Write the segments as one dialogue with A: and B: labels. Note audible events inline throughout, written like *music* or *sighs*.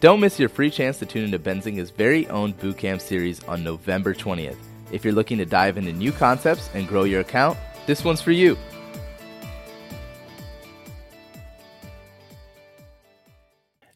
A: Don't miss your free chance to tune into Benzinga's very own Bootcamp series on November 20th. If you're looking to dive into new concepts and grow your account, this one's for you.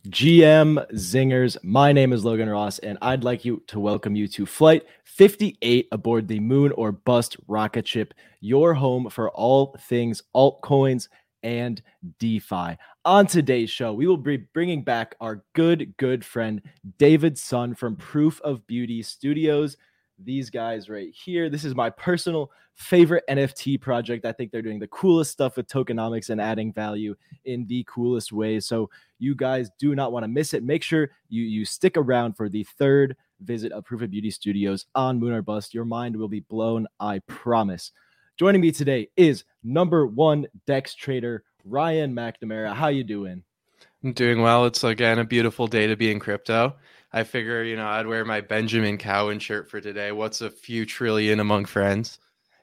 B: GM Zingers. My name is Logan Ross, and I'd like you to welcome you to Flight 58 aboard the Moon or Bust rocket ship, your home for all things altcoins and DeFi. On today's show, we will be bringing back our good, good friend David Sun from Proof of Beauty Studios. These guys right here. This is my personal favorite NFT project. I think they're doing the coolest stuff with tokenomics and adding value in the coolest ways. So you guys do not want to miss it. Make sure you you stick around for the third visit of Proof of Beauty Studios on Moon or Bust. Your mind will be blown, I promise. Joining me today is number one Dex trader Ryan McNamara. How you doing?
C: I'm doing well. It's again a beautiful day to be in crypto. I figure, you know, I'd wear my Benjamin Cowan shirt for today. What's a few trillion among friends?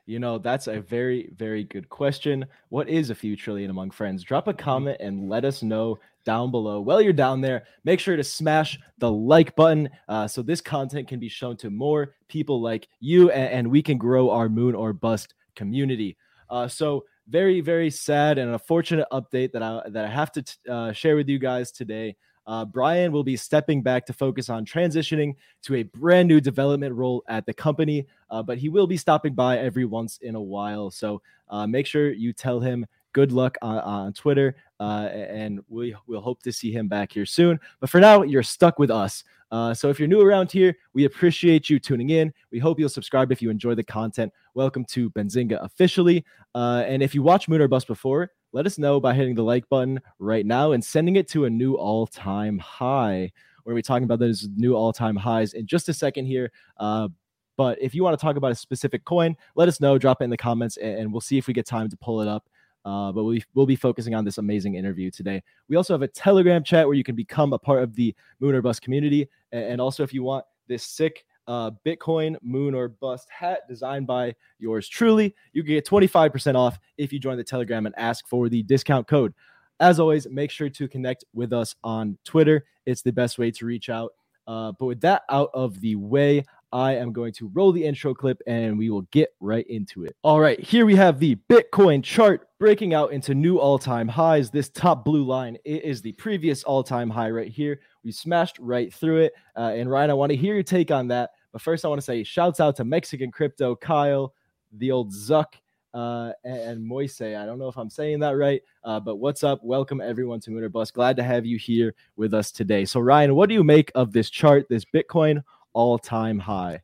B: You know, that's a very, very good question. What is a few trillion among friends? Drop a comment and let us know down below. While you're down there, make sure to smash the like button uh, so this content can be shown to more people like you and, and we can grow our moon or bust community. Uh, so, very, very sad and unfortunate update that I that I have to t- uh, share with you guys today. Uh, Brian will be stepping back to focus on transitioning to a brand new development role at the company, uh, but he will be stopping by every once in a while. So uh, make sure you tell him good luck on, on Twitter, uh, and we will hope to see him back here soon. But for now, you're stuck with us. Uh, so if you're new around here, we appreciate you tuning in. We hope you'll subscribe if you enjoy the content. Welcome to Benzinga officially. Uh, and if you watch Moon or Bust before, let us know by hitting the like button right now and sending it to a new all time high. We're going to be talking about those new all time highs in just a second here. Uh, but if you want to talk about a specific coin, let us know. Drop it in the comments, and, we'll see if we get time to pull it up. Uh, but we'll, we'll be focusing on this amazing interview today. We also have a Telegram chat where you can become a part of the Moon or Bust community. And also, if you want this sick uh, Bitcoin Moon or Bust hat designed by yours truly. You can get 25% off if you join the Telegram and ask for the discount code. As always, make sure to connect with us on Twitter. It's the best way to reach out. Uh, but with that out of the way, I am going to roll the intro clip and we will get right into it. All right, here we have the Bitcoin chart breaking out into new all time highs. This top blue line it is the previous all time high right here. We smashed right through it. Uh, and Ryan, I want to hear your take on that. But first, I want to say shouts out to Mexican Crypto, Kyle, the old Zuck, uh, and, Moise. I don't know if I'm saying that right, uh, but what's up? Welcome everyone to Moon or Bust. Glad to have you here with us today. So, Ryan, what do you make of this chart, this Bitcoin all time high?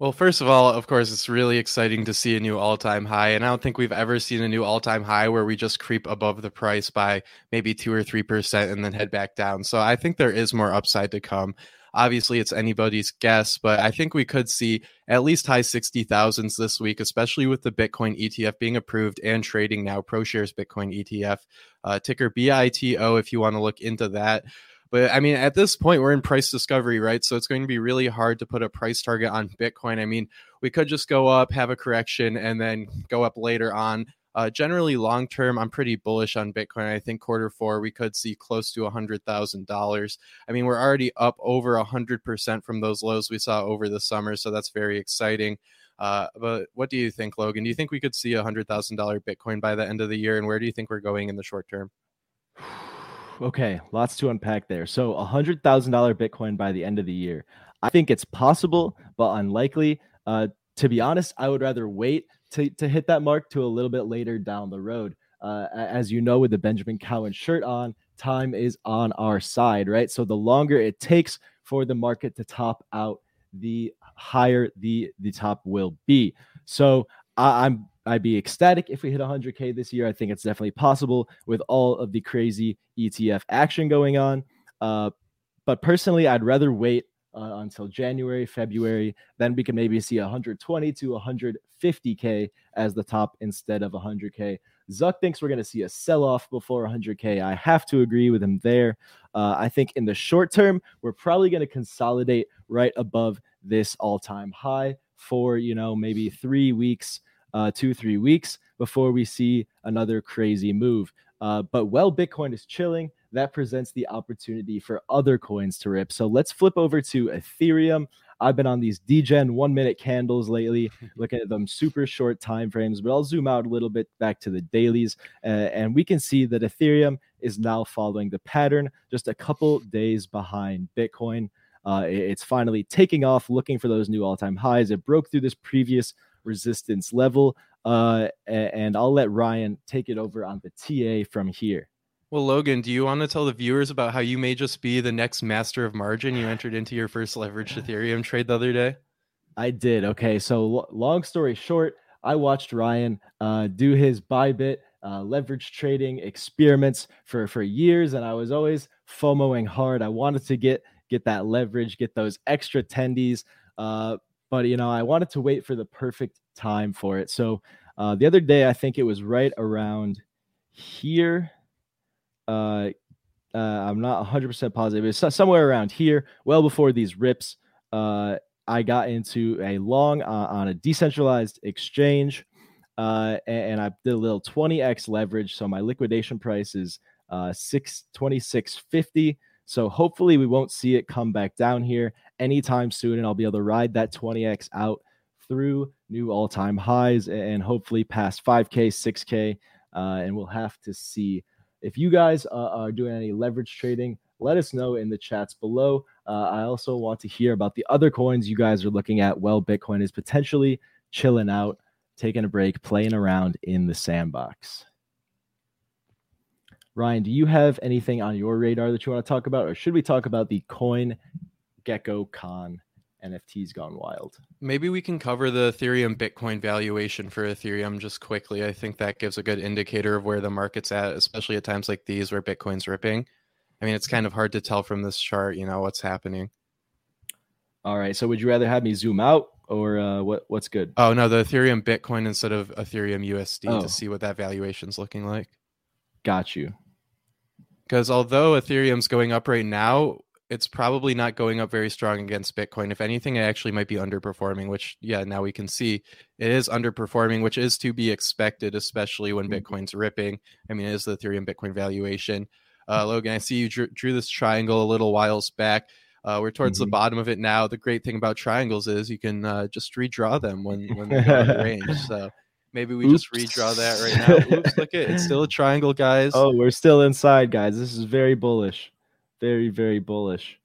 C: Well, first of all, of course, it's really exciting to see a new all time high. And I don't think we've ever seen a new all time high where we just creep above the price by maybe two or 3% and then head back down. So I think there is more upside to come. Obviously, it's anybody's guess, but I think we could see at least high 60,000s this week, especially with the Bitcoin ETF being approved and trading now. ProShares Bitcoin ETF, uh, ticker BITO, if you want to look into that. But I mean, at this point, we're in price discovery, right? So it's going to be really hard to put a price target on Bitcoin. I mean, we could just go up, have a correction, and then go up later on. Uh, generally, long term, I'm pretty bullish on Bitcoin. I think quarter four we could see close to hundred thousand dollars. I mean, we're already up over hundred percent from those lows we saw over the summer, so that's very exciting. Uh, but what do you think, Logan? Do you think we could see a hundred thousand dollar Bitcoin by the end of the year, and where do you think we're going in the short term? *sighs*
B: Okay, lots to unpack there. So, a hundred thousand dollar Bitcoin by the end of the year. I think it's possible, but unlikely. Uh, to be honest, I would rather wait to, to hit that mark to a little bit later down the road. Uh, as you know, with the Benjamin Cowan shirt on, time is on our side, right? So the longer it takes for the market to top out, the higher the the top will be. So I, I'm I'd be ecstatic if we hit 100K this year. I think it's definitely possible with all of the crazy ETF action going on. Uh, but personally, I'd rather wait uh, until January, February. Then we can maybe see 120 to 150K as the top instead of 100K. Zuck thinks we're going to see a sell off before 100K. I have to agree with him there. Uh, I think in the short term, we're probably going to consolidate right above this all time high for, you know, maybe three weeks, uh, two, three weeks before we see another crazy move. Uh, but while Bitcoin is chilling, that presents the opportunity for other coins to rip. So let's flip over to Ethereum. I've been on these degen one minute candles lately, *laughs* looking at them super short time frames, but I'll zoom out a little bit back to the dailies. Uh, and we can see that Ethereum is now following the pattern, just a couple days behind Bitcoin. Uh, it's finally taking off, looking for those new all time highs. It broke through this previous resistance level. Uh, and I'll let Ryan take it over on the TA from here.
C: Well, Logan, do you want to tell the viewers about how you may just be the next master of margin? You entered into your first leveraged *sighs* Ethereum trade the other day.
B: I did. Okay, so long story short, I watched Ryan uh, do his Bybit uh, leverage trading experiments for for years, and I was always FOMOing hard. I wanted to get get that leverage, get those extra tendies, uh, but you know, I wanted to wait for the perfect time for it. So uh, the other day, I think it was right around here uh, uh, I'm not 100% positive. It's somewhere around here, well before these rips. Uh, I got into a long uh, on a decentralized exchange, uh, and, and, I did a little 20x leverage. So my liquidation price is uh, 626.50. So hopefully we won't see it come back down here anytime soon, and I'll be able to ride that 20x out through new all-time highs and hopefully past 5k, 6k, uh, and we'll have to see if you guys uh, are doing any leverage trading, let us know in the chats below. Uh, I also want to hear about the other coins you guys are looking at. Well, Bitcoin is potentially chilling out, taking a break, playing around in the sandbox. Ryan, do you have anything on your radar that you want to talk about, or should we talk about the Coin Gecko Con NFTs gone wild.
C: Maybe we can cover the Ethereum Bitcoin valuation for Ethereum just quickly. I think that gives a good indicator of where the market's at, especially at times like these where Bitcoin's ripping. I mean, it's kind of hard to tell from this chart, you know, what's happening.
B: All right. So would you rather have me zoom out or uh, what what's good?
C: Oh, no, the Ethereum Bitcoin instead of Ethereum USD oh. to see what that valuation's looking like.
B: Got you.
C: Because although Ethereum's going up right now, it's probably not going up very strong against Bitcoin. If anything, it actually might be underperforming, which, yeah, now we can see it is underperforming, which is to be expected, especially when mm-hmm. Bitcoin's ripping. I mean, it is the Ethereum Bitcoin valuation. Uh, Logan, I see you drew, drew, this triangle a little whiles back. Uh, we're towards mm-hmm. the bottom of it now. The great thing about triangles is you can uh, just redraw them when, when they're in *laughs* range. So maybe we Oops. just redraw that right now. Oops, look it. It's still a *laughs* triangle, guys.
B: Oh, we're still inside, guys. This is very bullish very very bullish.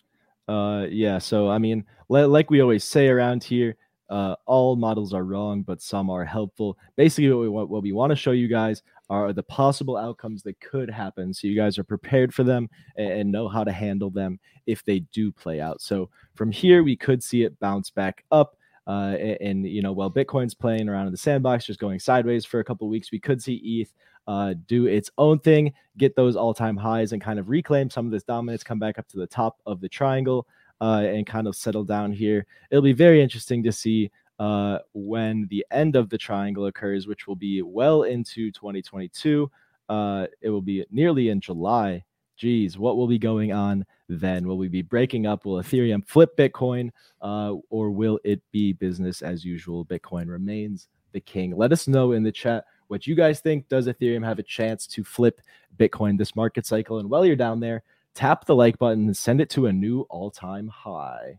B: Uh, yeah. So I mean, like we always say around here, uh, all models are wrong, but some are helpful. Basically, what we want, what we want to show you guys are the possible outcomes that could happen, so you guys are prepared for them and, and know how to handle them if they do play out. So from here, we could see it bounce back up. Uh, and, and, you know, while Bitcoin's playing around in the sandbox, just going sideways for a couple weeks, we could see ETH uh, do its own thing, get those all time highs, and kind of reclaim some of this dominance, come back up to the top of the triangle, uh, and kind of settle down here. It'll be very interesting to see uh, when the end of the triangle occurs, which will be well into 2022. Uh, it will be nearly in July. Geez, what will be going on then? Will we be breaking up? Will Ethereum flip Bitcoin, uh, or will it be business as usual? Bitcoin remains the king. Let us know in the chat what you guys think. Does Ethereum have a chance to flip Bitcoin this market cycle? And while you're down there, tap the like button and send it to a new all time high.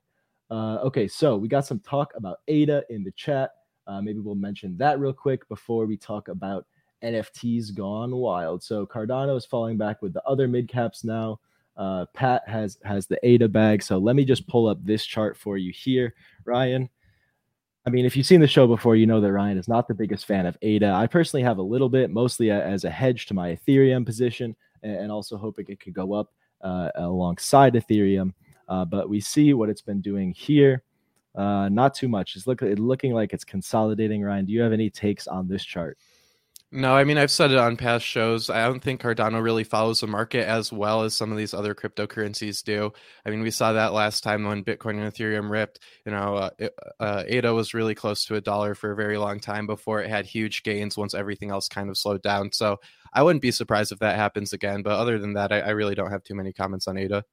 B: Uh, okay, so we got some talk about ADA in the chat. Uh, maybe we'll mention that real quick before we talk about NFTs gone wild. So Cardano is falling back with the other mid caps now. Uh, Pat has has the ADA bag. So let me just pull up this chart for you here, Ryan. I mean, if you've seen the show before, you know that Ryan is not the biggest fan of ADA. I personally have a little bit, mostly as a hedge to my Ethereum position, and also hoping it could go up uh, alongside Ethereum. Uh, but we see what it's been doing here. Uh, not too much. It's look, looking like it's consolidating. Ryan, do you have any takes on this chart?
C: No, I mean I've said it on past shows. I don't think Cardano really follows the market as well as some of these other cryptocurrencies do. I mean, we saw that last time when Bitcoin and Ethereum ripped. You know, uh, uh, ADA was really close to a dollar for a very long time before it had huge gains once everything else kind of slowed down. So I wouldn't be surprised if that happens again. But other than that, I, I really don't have too many comments on ADA.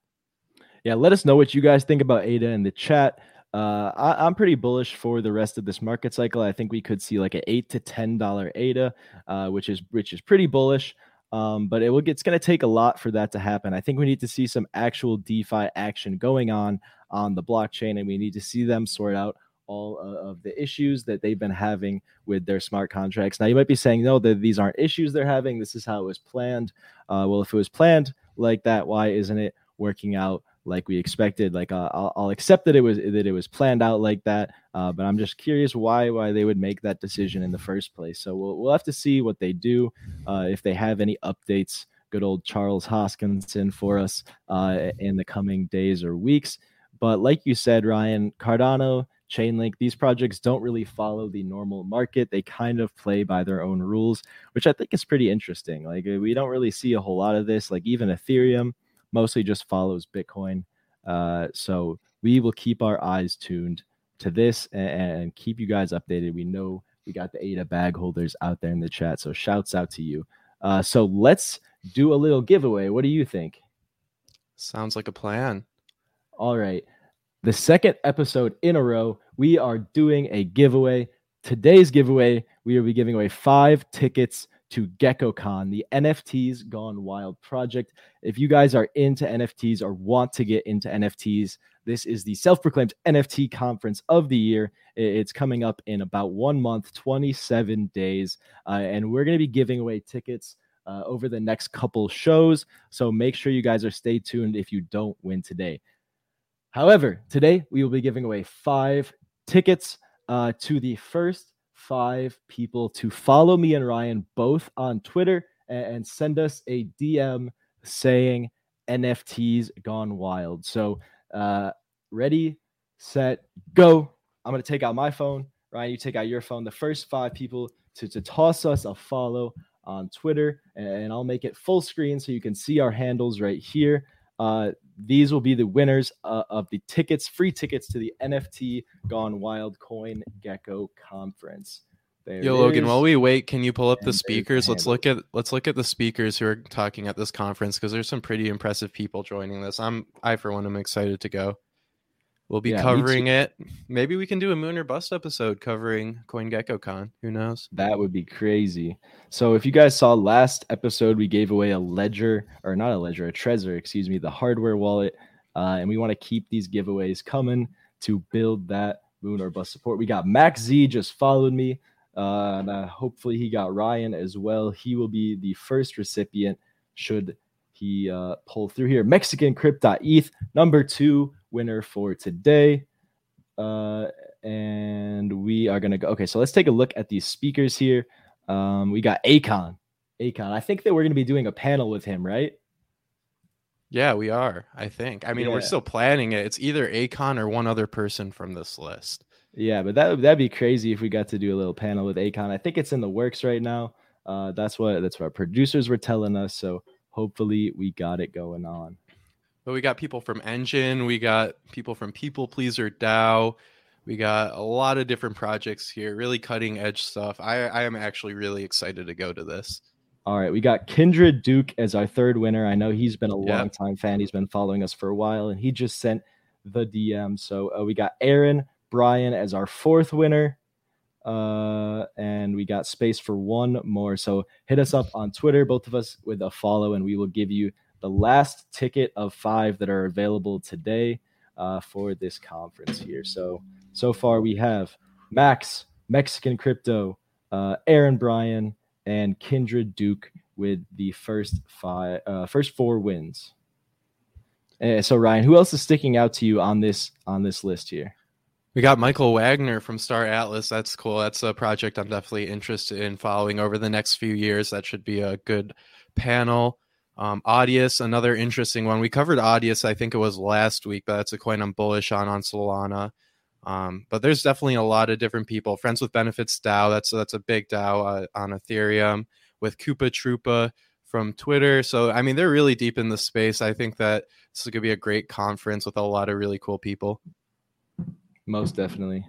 B: Yeah, let us know what you guys think about ADA in the chat. Uh, I, am pretty bullish for the rest of this market cycle. I think we could see like an eight to ten dollar ADA, uh, which is which is pretty bullish. Um, but it will it's going to take a lot for that to happen. I think we need to see some actual DeFi action going on on the blockchain, and we need to see them sort out all of the issues that they've been having with their smart contracts. Now, you might be saying, no, that these aren't issues they're having. This is how it was planned. Uh, well, if it was planned like that, why isn't it working out like we expected. Like uh, I'll, I'll, accept that it was that it was planned out like that, uh, but I'm just curious why why they would make that decision in the first place. So we'll we'll have to see what they do uh, if they have any updates. Good old Charles Hoskinson for us uh, in the coming days or weeks. But like you said, Ryan Cardano. Chainlink, these projects don't really follow the normal market. They kind of play by their own rules, which I think is pretty interesting. Like, we don't really see a whole lot of this. Like, even Ethereum, mostly just follows Bitcoin. Uh, so we will keep our eyes tuned to this and, and, keep you guys updated. We know we got the ADA bag holders out there in the chat. So shouts out to you. Uh, so let's do a little giveaway. What do you think?
C: Sounds like a plan.
B: All right. The second episode in a row, we are doing a giveaway. Today's giveaway, we will be giving away five tickets to GeckoCon, the NFTs Gone Wild project. If you guys are into NFTs or want to get into NFTs, this is the self proclaimed NFT conference of the year. It's coming up in about one month, 27 days. Uh, and we're going to be giving away tickets uh, over the next couple shows. So make sure you guys are stay tuned if you don't win today. However, today we will be giving away five tickets uh, to the first five people to follow me and Ryan both on Twitter and, send us a DM saying NFTs gone wild. So, uh, ready, set, go. I'm going to take out my phone. Ryan, you take out your phone. The first five people to, to toss us a follow on Twitter, and I'll make it full screen so you can see our handles right here. Uh, these will be the winners uh, of the tickets, free tickets to the NFT Gone Wild Coin Gecko Conference.
C: There Yo, Logan, while we wait, can you pull up the speakers? Let's look at let's look at the speakers who are talking at this conference because there's some pretty impressive people joining this. I'm I for one am excited to go. We'll be yeah, covering it. Maybe we can do a moon or bust episode covering CoinGeckoCon. Who knows?
B: That would be crazy. So if you guys saw last episode, we gave away a ledger or not a ledger, a Trezor, excuse me, the hardware wallet. Uh, and we want to keep these giveaways coming to build that moon or bust support. We got Max Z just followed me. Uh, and uh, hopefully he got Ryan as well. He will be the first recipient should he uh, pull through here. Mexican Crypt.eth, number two winner for today. Uh, and we are going to go. Okay, so let's take a look at these speakers here. Um, we got Akon. Akon. I think that we're going to be doing a panel with him, right?
C: Yeah, we are. I think. I mean, yeah. we're still planning it. It's either Akon or one other person from this list.
B: Yeah, but that that'd be crazy if we got to do a little panel with Akon. I think it's in the works right now. Uh, that's what that's what our producers were telling us. So hopefully we got it going on.
C: But we got people from Engine, we got people from People Pleaser DAO, we got a lot of different projects here, really cutting edge stuff. I, I am actually really excited to go to this.
B: All right, we got Kindred Duke as our third winner. I know he's been a long time fan. He's been following us for a while, and he just sent the DM. So uh, we got Aaron Brian as our fourth winner. Uh, and we got space for one more. So hit us up on Twitter, both of us with a follow, and we will give you the last ticket of five that are available today uh, for this conference here. So, so far we have Max, Mexican Crypto, uh, Aaron Bryan, and Kindred Duke with the first five, uh, first four wins. Uh, so Ryan, who else is sticking out to you on this on this list here?
C: We got Michael Wagner from Star Atlas. That's cool. That's a project I'm definitely interested in following over the next few years. That should be a good panel. Um, Audius, another interesting one. We covered Audius, I think it was last week, but that's a coin I'm bullish on on Solana. Um, but there's definitely a lot of different people. Friends with Benefits DAO, that's that's a big DAO uh, on Ethereum. With Koopa Troopa from Twitter, so I mean they're really deep in the space. I think that this is gonna be a great conference with a lot of really cool people.
B: Most definitely.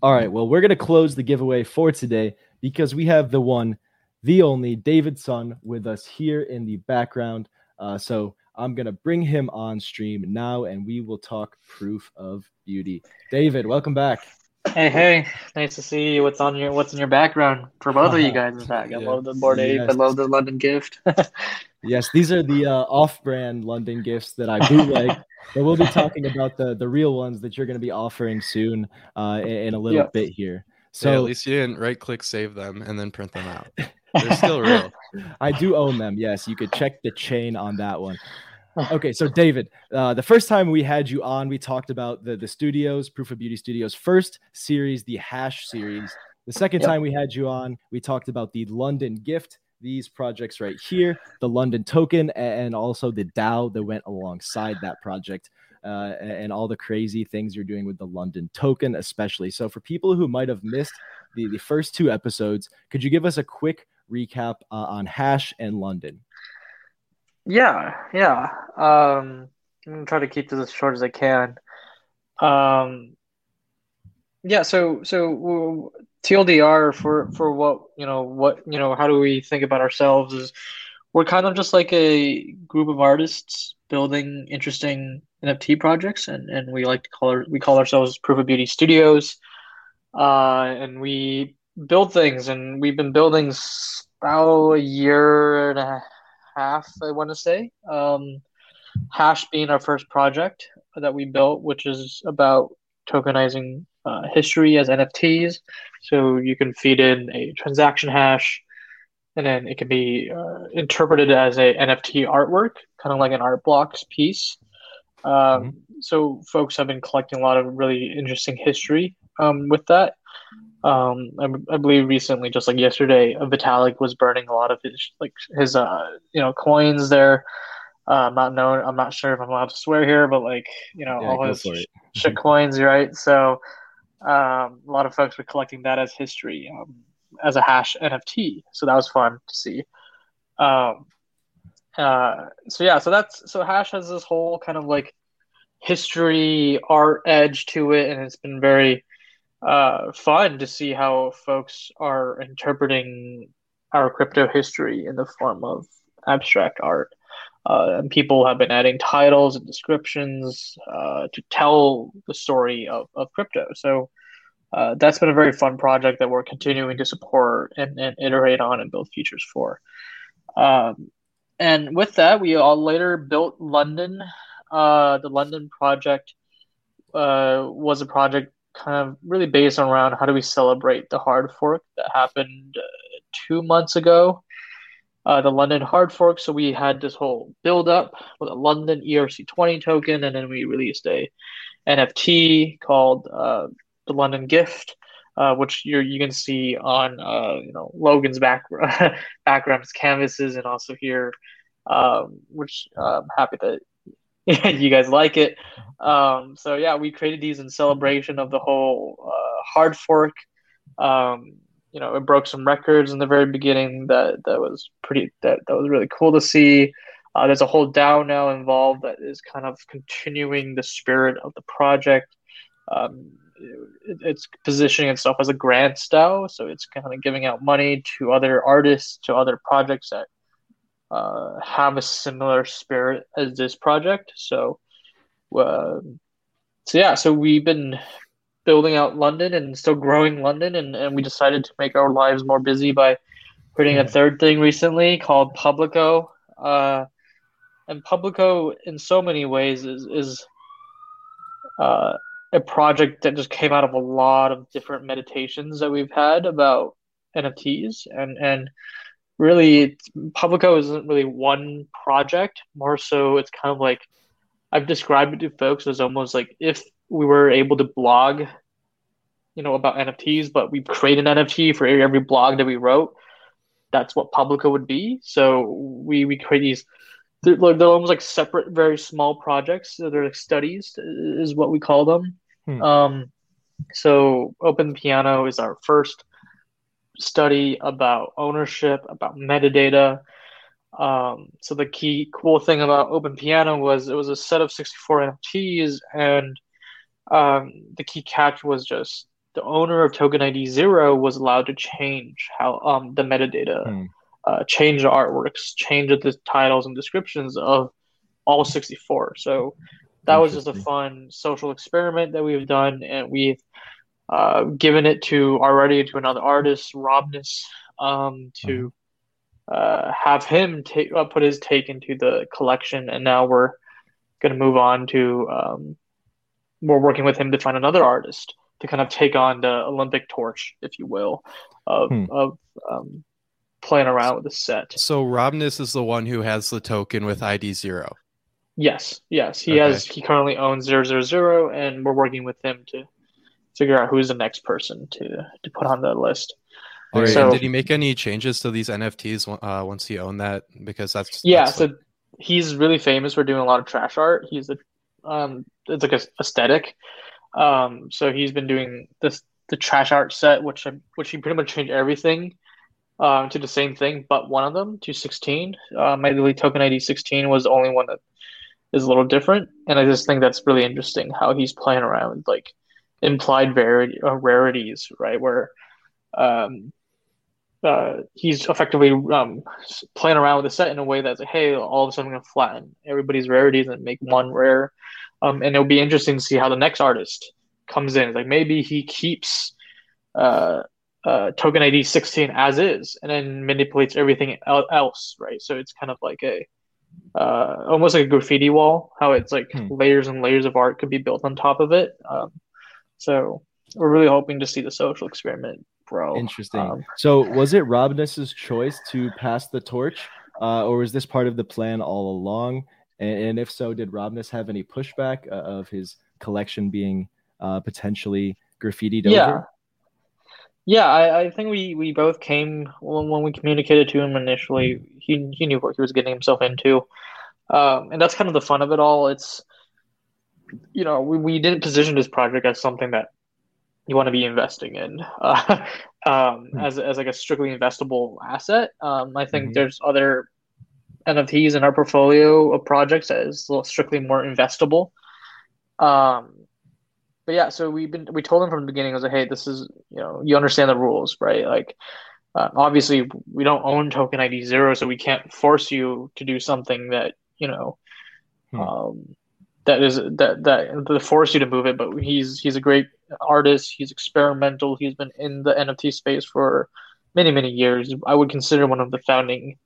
B: All right, well we're gonna close the giveaway for today because we have the one, the only David Sun with us here in the background. Uh, so I'm gonna bring him on stream now, and we will talk proof of beauty. David, welcome back.
D: Hey, hey, nice to see you. What's on your What's in your background for both of you *laughs* guys? In fact, I
C: Yeah.
D: love the Bored Ape.
B: Yes.
D: I love the London gift. *laughs*
B: Yes, these are the uh, off-brand London gifts that I bootleg, *laughs* but we'll be talking about the the real ones that you're going to be offering soon uh, in, in a little
D: Yeah.
B: bit here.
C: So at least you didn't right click save them and then print them out. They're still real. *laughs*
B: I do own them. Yes, you could check the chain on that one. Okay, so David, uh, the first time we had you on, we talked about the the studios, Proof of Beauty Studios first series, the Hash series. The second
D: Yep.
B: time we had you on, we talked about the London Gift, these projects right here, the London Token, and also the DAO that went alongside that project. Uh, and all the crazy things you're doing with the London token, especially. So, for people who might have missed the, the first two episodes, could you give us a quick recap uh, on Hash and London?
D: yeah, yeah. Um, I'm gonna try to keep this as short as I can. Um, yeah. So, so TLDR for for what you know, what you know, how do we think about ourselves? Is we're kind of just like a group of artists building interesting NFT projects, and and we like to call our, we call ourselves Proof of Beauty Studios. Uh, and we build things, and we've been building about a year and a half, I want to say. Um, Hash being our first project that we built, which is about tokenizing uh, history as NFTs. So you can feed in a transaction hash, and then it can be uh, interpreted as a NFT artwork, kind of like an art blocks piece. Um, So folks have been collecting a lot of really interesting history um, with that. Um, I, I believe recently, just like yesterday, Vitalik was burning a lot of his like his uh you know coins there. Uh, I'm not known. I'm not sure if I'm allowed to swear here, but like you know
B: Yeah,
D: all his shit *laughs* coins, right? So um, a lot of folks were collecting that as history, um, as a hash NFT. So that was fun to see. Um, uh, so yeah, so that's so hash has this whole kind of like history art edge to it, and it's been very uh, fun to see how folks are interpreting our crypto history in the form of abstract art. Uh, and people have been adding titles and descriptions uh, to tell the story of, of crypto. So uh, that's been a very fun project that we're continuing to support and, and iterate on and build features for. Um, and with that, we all later built London. Uh, the London project uh, was a project kind of really based around how do we celebrate the hard fork that happened uh, two months ago uh, the London hard fork. So we had this whole build up with a London ERC20 token, and then we released a NFT called uh, the London Gift, uh, which you you can see on uh, you know Logan's back *laughs* backgrounds, canvases, and also here, um, which I'm happy that *laughs* you guys like it. Um, so yeah, we created these in celebration of the whole uh, hard fork. Um, you know, it broke some records in the very beginning that that was pretty that that was really cool to see. Uh, there's a whole DAO now involved that is kind of continuing the spirit of the project. Um, it, it's positioning itself as a grant DAO, so it's kind of giving out money to other artists, to other projects that uh, have a similar spirit as this project. So, uh, so yeah, so we've been building out London and still growing London, and, and we decided to make our lives more busy by creating a third thing recently called Publico. Uh, and Publico, in so many ways, is is uh, a project that just came out of a lot of different meditations that we've had about NFTs, and and really, Publico isn't really one project. More so, it's kind of like I've described it to folks as almost like if we were able to blog, you know, about NFTs, but we create an NFT for every blog that we wrote. That's what Publico would be. So we we create these. They're, they're almost like separate, very small projects. They're like studies, is what we call them.
B: Hmm.
D: Um, so Open Piano is our first study about ownership, about metadata. Um, so the key cool thing about Open Piano was it was a set of 64 NFTs, and um, the key catch was just the owner of token ID zero was allowed to change how um, the metadata, hmm. uh, change the artworks, change the titles and descriptions of all 64. So that was just a fun social experiment that we've done, and we've uh, given it to already to another artist, Robness, um, to mm-hmm. uh, have him take uh, put his take into the collection, and now we're going to move on to um, we're working with him to find another artist to kind of take on the Olympic torch, if you will, of hmm. of um, playing around with the set.
C: So Robness is the one who has the token with ID zero.
D: Yes, yes, he okay. has. He currently owns zero zero zero, and we're working with him to figure out who's the next person to to put on the list.
C: Right. So, did he make any changes to these NFTs uh, once he owned that? Because that's
D: yeah.
C: That's
D: so like... he's really famous for doing a lot of trash art. He's a um, it's like a aesthetic. Um, so he's been doing this the trash art set, which which he pretty much changed everything um, to the same thing, but one of them to 16. Uh, my Lily Token ID 16 was the only one that is a little different, and I just think that's really interesting how he's playing around like implied rarity, uh, rarities, right? Where um, uh, he's effectively um, playing around with the set in a way that's like, hey, all of a sudden I'm gonna flatten everybody's rarities and make one rare. Um, and it'll be interesting to see how the next artist comes in. Like maybe he keeps uh, uh, token ID 16 as is, and then manipulates everything else, right? So it's kind of like a uh, almost like a graffiti wall, how it's like hmm. layers and layers of art could be built on top of it. Um, so we're really hoping to see the social experiment grow.
B: Interesting. Um, so was it Robness's choice to pass the torch, uh, or was this part of the plan all along? And, and if so, did Robness have any pushback uh, of his collection being uh, potentially graffitied
D: yeah.
B: over?
D: Yeah, I, I think we, we both came when, when we communicated to him initially. He he knew what he was getting himself into, um, and that's kind of the fun of it all. It's you know we, we didn't position this project as something that you want to be investing in *laughs* uh, um, mm-hmm. as as like a strictly investable asset. Um, I think mm-hmm. there's other NFTs in our portfolio of projects that is a little strictly more investable. Um, but yeah, so we've been we told them from the beginning, I was like, hey, this is you know you understand the rules, right? Like, uh, obviously we don't own token ID zero, so we can't force you to do something that you know, hmm. um, that is that that to force you to move it. But he's he's a great artist. He's experimental. He's been in the NFT space for many many years. I would consider one of the founding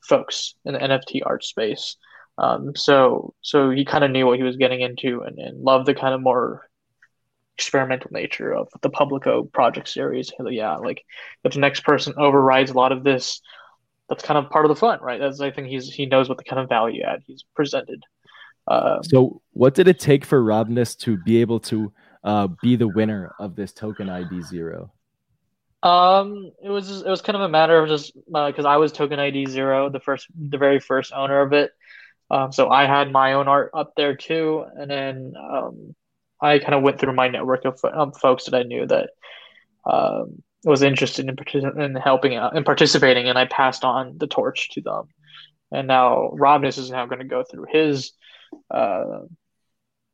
D: folks in the NFT art space. Um, so so he kind of knew what he was getting into and, and loved the kind of more experimental nature of the Publico project series. Yeah, like if the next person overrides a lot of this, that's kind of part of the fun, right? That's I think he's he knows what the kind of value add he's presented.
B: Uh, so, what did it take for Robness to be able to uh, be the winner of this token ID zero?
D: Um, it was it was kind of a matter of just because uh, I was token ID zero, the first, the very first owner of it. Um, so I had my own art up there too, and then um, I kind of went through my network of um, folks that I knew that um, was interested in, partic- in helping out and participating, and I passed on the torch to them. And now Robness is now going to go through his uh,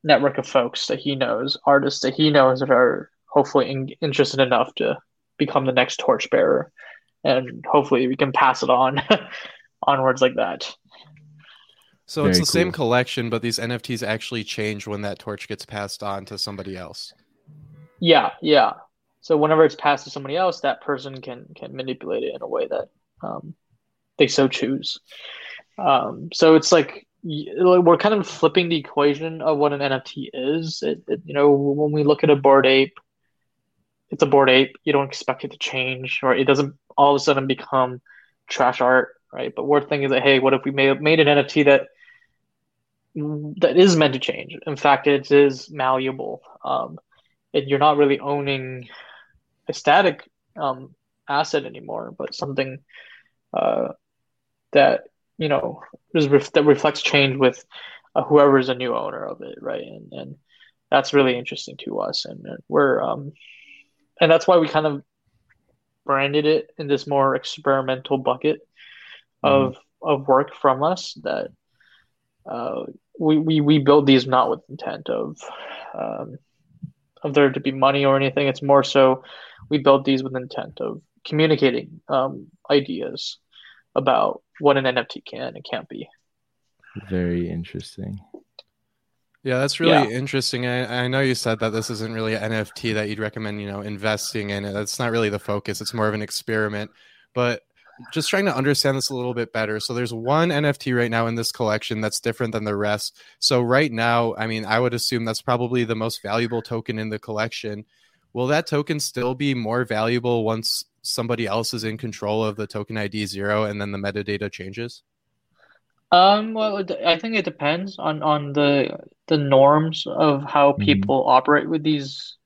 D: network of folks that he knows, artists that he knows that are hopefully in- interested enough to become the next torchbearer, and hopefully we can pass it on *laughs* onwards like that.
C: So Very it's the cool. same collection, but these NFTs actually change when that torch gets passed on to somebody else.
D: Yeah, yeah. So whenever it's passed to somebody else, that person can can manipulate it in a way that um, they so choose. Um, so it's like we're kind of flipping the equation of what an NFT is. It, it, you know, when we look at a Bored Ape, it's a Bored Ape. You don't expect it to change, or it doesn't all of a sudden become trash art, right? But we're thinking that hey, what if we made made an NFT that that is meant to change. In fact, it is malleable. Um, and you're not really owning a static um, asset anymore, but something uh, that you know ref- that reflects change with uh, whoever is a new owner of it, right? And, and that's really interesting to us, and, and we're um, and that's why we kind of branded it in this more experimental bucket of mm-hmm. of work from us that uh, we, we we build these not with intent of um, of there to be money or anything. It's more so we build these with intent of communicating um, ideas about what an NFT can and can't be.
B: Very interesting.
C: Yeah, that's really yeah. interesting. I, I know you said that this isn't really an NFT that you'd recommend, you know, investing in. it. That's not really the focus. It's more of an experiment. But just trying to understand this a little bit better. So there's one NFT right now in this collection that's different than the rest. So right now, I mean, I would assume that's probably the most valuable token in the collection. Will that token still be more valuable once somebody else is in control of the token ID zero and then the metadata changes?
D: Um, well, I think it depends on on the the norms of how mm-hmm. people mm-hmm. operate with these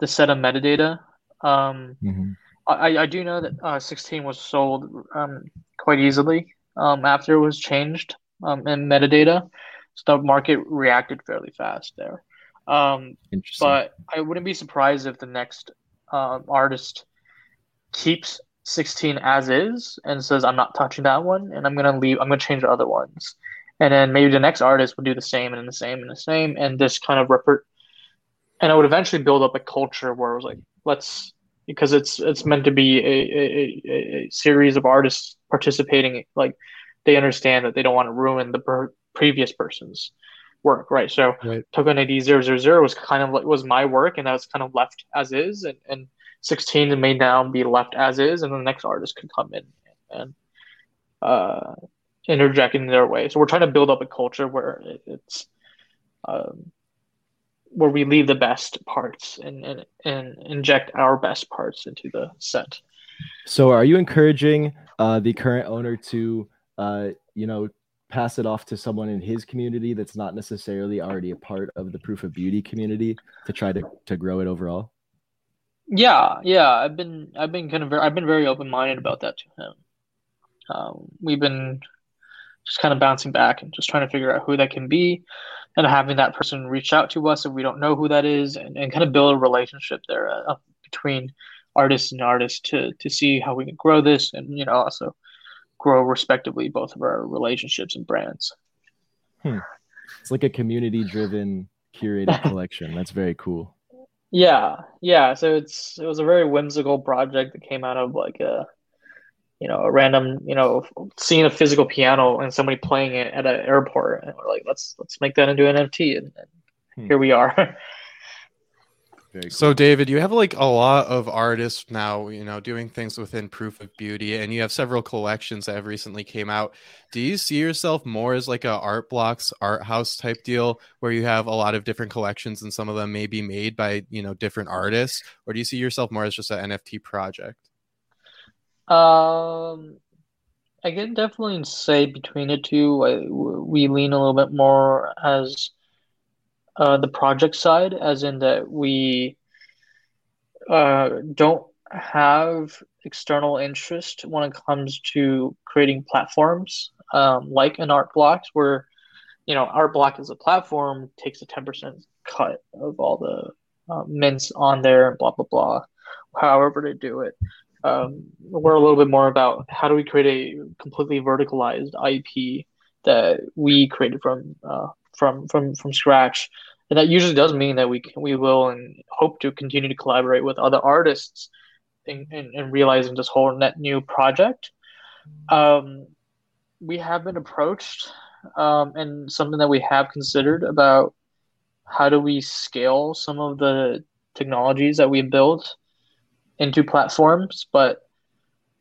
D: the set of metadata. Um, mm-hmm. I, I do know that uh, 16 was sold um, quite easily um, after it was changed um, in metadata. So the market reacted fairly fast there. Um, but I wouldn't be surprised if the next uh, artist keeps 16 as is and says, I'm not touching that one and I'm going to leave, I'm going to change the other ones. And then maybe the next artist would do the same and the same and the same. And this kind of rep- and it would eventually build up a culture where it was like, let's because it's it's meant to be a, a, a series of artists participating. Like they understand that they don't want to ruin the per- previous person's work, right? So right. Token ID 000 was kind of like was my work, and that was kind of left as is, and, and 16 may now be left as is, and the next artist could come in and uh, interject in their way. So we're trying to build up a culture where it's um, where we leave the best parts and, and, and inject our best parts into the set.
B: So, are you encouraging uh, the current owner to, uh, you know, pass it off to someone in his community that's not necessarily already a part of the proof of beauty community to try to, to grow it overall?
D: Yeah, yeah, I've been I've been kind of very, I've been very open minded about that to him. Um, we've been just kind of bouncing back and just trying to figure out who that can be and having that person reach out to us if we don't know who that is and, and kind of build a relationship there uh, between artists and artists to to see how we can grow this and you know also grow respectively both of our relationships and brands
B: hmm. it's like a community driven curated *laughs* collection that's very cool
D: yeah yeah so it's it was a very whimsical project that came out of like a you know, a random, you know, seeing a physical piano and somebody playing it at an airport, and we're like, let's let's make that into an NFT, and, and hmm. here we are. *laughs*
C: Cool. So, David, you have like a lot of artists now, you know, doing things within Proof of Beauty, and you have several collections that have recently came out. Do you see yourself more as like a art blocks, art house type deal, where you have a lot of different collections, and some of them may be made by you know different artists, or do you see yourself more as just an NFT project?
D: Um, I can definitely say between the two, I, we lean a little bit more as uh, the project side, as in that we uh, don't have external interest when it comes to creating platforms um, like an art blocks where you know art block as a platform takes a 10% cut of all the uh, mints on there and blah blah blah however to do it. Um, we're a little bit more about how do we create a completely verticalized IP that we created from uh, from from from scratch, and that usually does mean that we can, we will and hope to continue to collaborate with other artists in, in, in realizing this whole net new project. Um, we have been approached, um, and something that we have considered about how do we scale some of the technologies that we built into platforms, but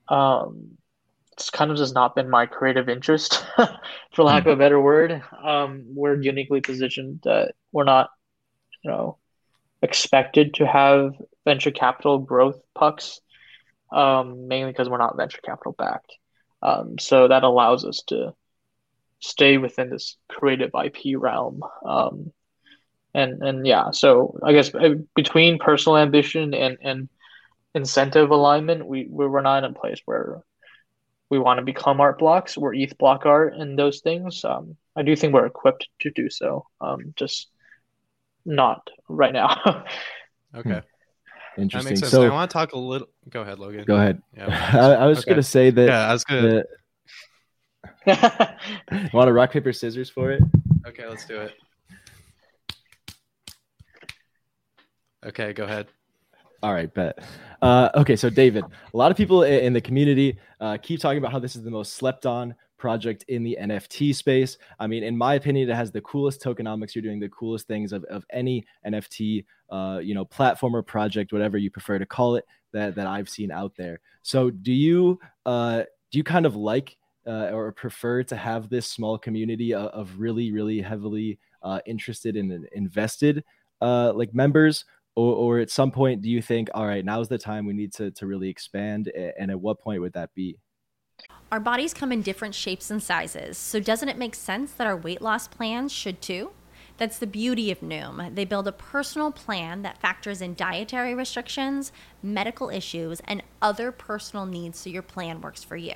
D: um, it's kind of just not been my creative interest, *laughs* for lack of a better word. Um, we're uniquely positioned that we're not, you know, expected to have venture capital growth pucks, um, mainly because we're not venture capital backed. Um, so that allows us to stay within this creative IP realm. Um, and and yeah, so I guess uh, between personal ambition and and incentive alignment, we we're not in a place where we want to become art blocks. We're EthBlock.art and those things. Um, I do think we're equipped to do so. Um, just not right now. *laughs*
C: okay.
B: Hmm. Interesting.
C: That makes sense.
B: So
C: I want to talk a little. Go ahead, Logan.
B: go ahead.
C: Yeah. *laughs*
B: I, I was
C: Okay.
B: gonna say that.
C: Yeah, I was gonna.
B: that- *laughs* want to rock paper scissors for it?
C: Okay, let's do it. Okay, go ahead.
B: All right, bet. Uh, okay, so David, a lot of people in the community uh, keep talking about how this is the most slept on project in the NFT space. I mean, in my opinion, it has the coolest tokenomics. You're doing the coolest things of, of any NFT, uh, you know, platform or project, whatever you prefer to call it, that that I've seen out there. So, do you uh, do you kind of like uh, or prefer to have this small community of, of really, really heavily uh, interested and invested uh, like members? Or, or at some point do you think all right now's the time we need to, to really expand and at what point would that be
E: Our bodies come in different shapes and sizes, so doesn't it make sense that our weight loss plans should too? That's the beauty of Noom. They build a personal plan that factors in dietary restrictions, medical issues, and other personal needs so your plan works for you.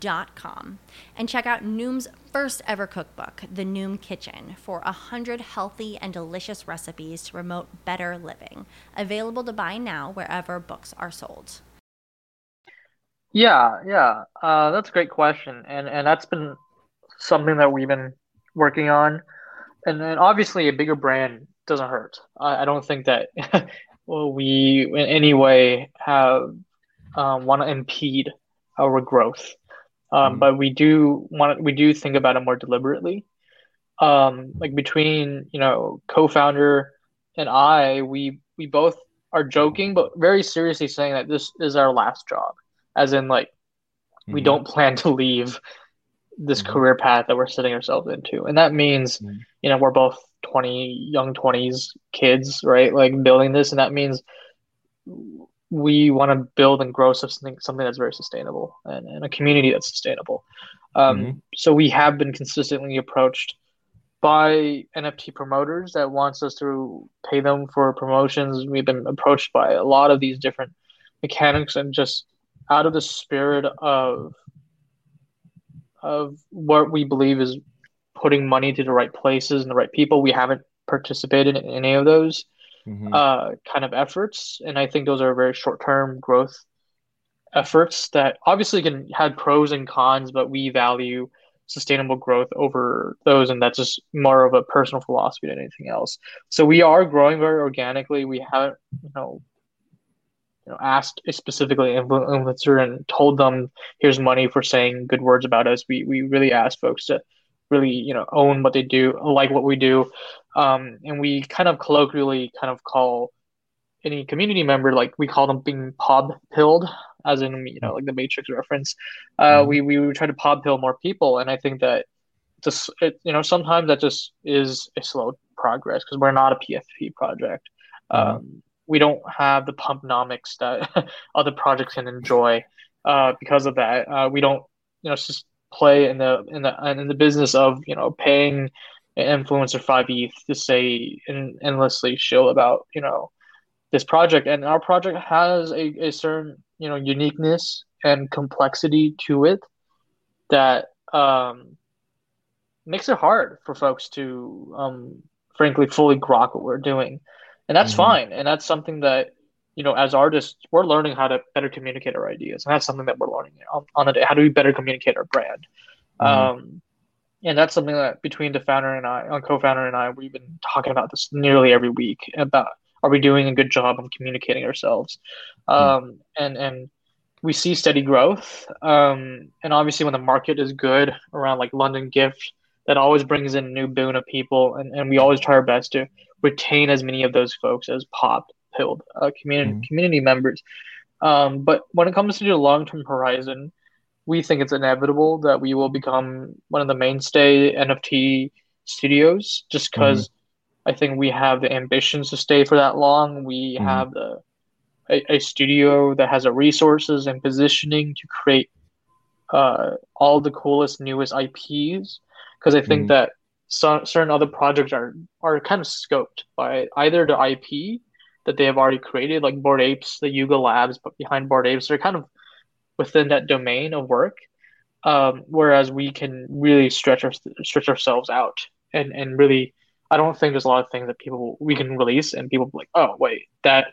E: dot com and check out Noom's first ever cookbook, The Noom Kitchen, for a hundred healthy and delicious recipes to promote better living. Available to buy now wherever books are sold.
D: Yeah, yeah. Uh, that's a great question, and and that's been something that we've been working on, and then obviously a bigger brand doesn't hurt. I, I don't think that *laughs* we in any way have um, want to impede our growth, um,
B: Mhm.
D: but we do want we do think about it more deliberately. Um, like between you know co-founder and I, we we both are joking, but very seriously saying that this is our last job as in like we
B: Mhm.
D: don't *laughs* plan to leave this
B: Mhm.
D: career path that we're setting ourselves into and that means
B: Mhm.
D: you know we're both 20 young 20s kids right like building this and that means we want to build and grow something something that's very sustainable and, and a community that's sustainable um,
B: Mhm.
D: so we have been consistently approached by nft promoters that wants us to pay them for promotions we've been approached by a lot of these different mechanics and just out of the spirit of of what we believe is putting money to the right places and the right people. We haven't participated in any of those
B: Mhm.
D: uh, kind of efforts, and I think those are very short term growth efforts that obviously can have pros and cons, but we value sustainable growth over those, and that's just more of a personal philosophy than anything else. So we are growing very organically. We haven't, you know, you know, asked specifically influencer and told them, "Here's money for saying good words about us." We we really ask folks to really, you know, own what they do, like what we do, um, and we kind of colloquially kind of call any community member like we call them being pod pilled, as in you know like the Matrix reference. Uh,
B: Mhm.
D: We we try to pod pill more people, and I think that just it, you know sometimes that just is a slow progress because we're not a PFP project.
B: Mhm.
D: Um, we don't have the pumpnomics that *laughs* other projects can enjoy uh, because of that. Uh, we don't, you know, just play in the in the in the business of you know paying an influencer five ETH to say endlessly shill about you know this project. And our project has a, a certain you know uniqueness and complexity to it that um, makes it hard for folks to um, frankly fully grok what we're doing and that's
B: Mhm.
D: fine and that's something that you know as artists we're learning how to better communicate our ideas. And that's something that we're learning on, on the day how do we better communicate our brand?
B: Mhm.
D: um, and that's something that between the founder and i uh, co-founder and i we've been talking about this nearly every week about are we doing a good job of communicating ourselves? Um, and and we see steady growth. Um, and obviously when the market is good around like london gift that always brings in a new boon of people. And, and we always try our best to retain as many of those folks as pop pilled uh, community
B: Mhm.
D: community members um, but when it comes to the long-term horizon we think it's inevitable that we will become one of the mainstay nft studios, just because mm-hmm. I think we have the ambitions to stay for that long. We mm-hmm. have the a, a, studio that has the resources and positioning to create uh, all the coolest, newest IPs. Because I think mm-hmm. that some certain other projects are are kind of scoped by either the IP that they have already created, like Bored Apes, the Yuga Labs, but behind Bored Apes, they're kind of within that domain of work. Um, whereas we can really stretch our, stretch ourselves out and and really, I don't think there's a lot of things that people we can release and people like, oh wait, that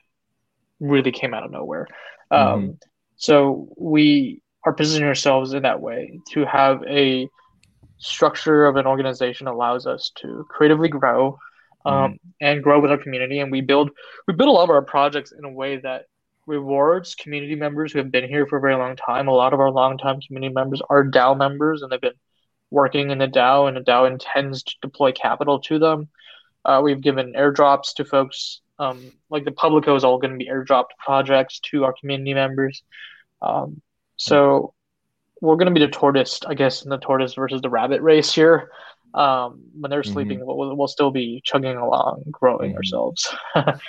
D: really came out of nowhere. Mm-hmm. Um, so we are positioning ourselves in that way to have a structure of an organization allows us to creatively grow um, mm-hmm. and grow with our community and we build we build a lot of our projects in a way that rewards community members who have been here for a very long time a lot of our long-time community members are dao members and they've been working in the dao and the dao intends to deploy capital to them uh, we've given airdrops to folks um, like the publico is all going to be airdropped projects to our community members um, so we're going to be the tortoise, I guess, in the tortoise versus the rabbit race here. Um, when they're mm-hmm. sleeping, we'll, we'll still be chugging along, growing mm-hmm. ourselves. *laughs*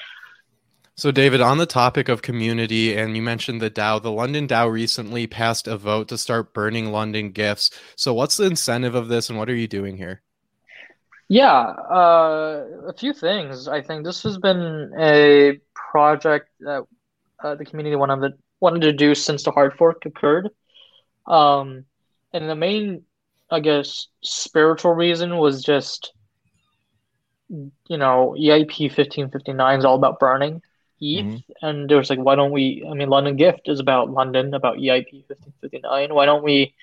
C: so, David, on the topic of community, and you mentioned the DAO, the London DAO recently passed a vote to start burning London gifts. So, what's the incentive of this, and what are you doing here?
D: Yeah, uh, a few things. I think this has been a project that uh, the community wanted wanted to do since the hard fork occurred. Um, and the main, I guess, spiritual reason was just, you know, EIP 1559 is all about burning ETH. Mm-hmm. And there was like, why don't we, I mean, London Gift is about London, about EIP 1559. Why don't we,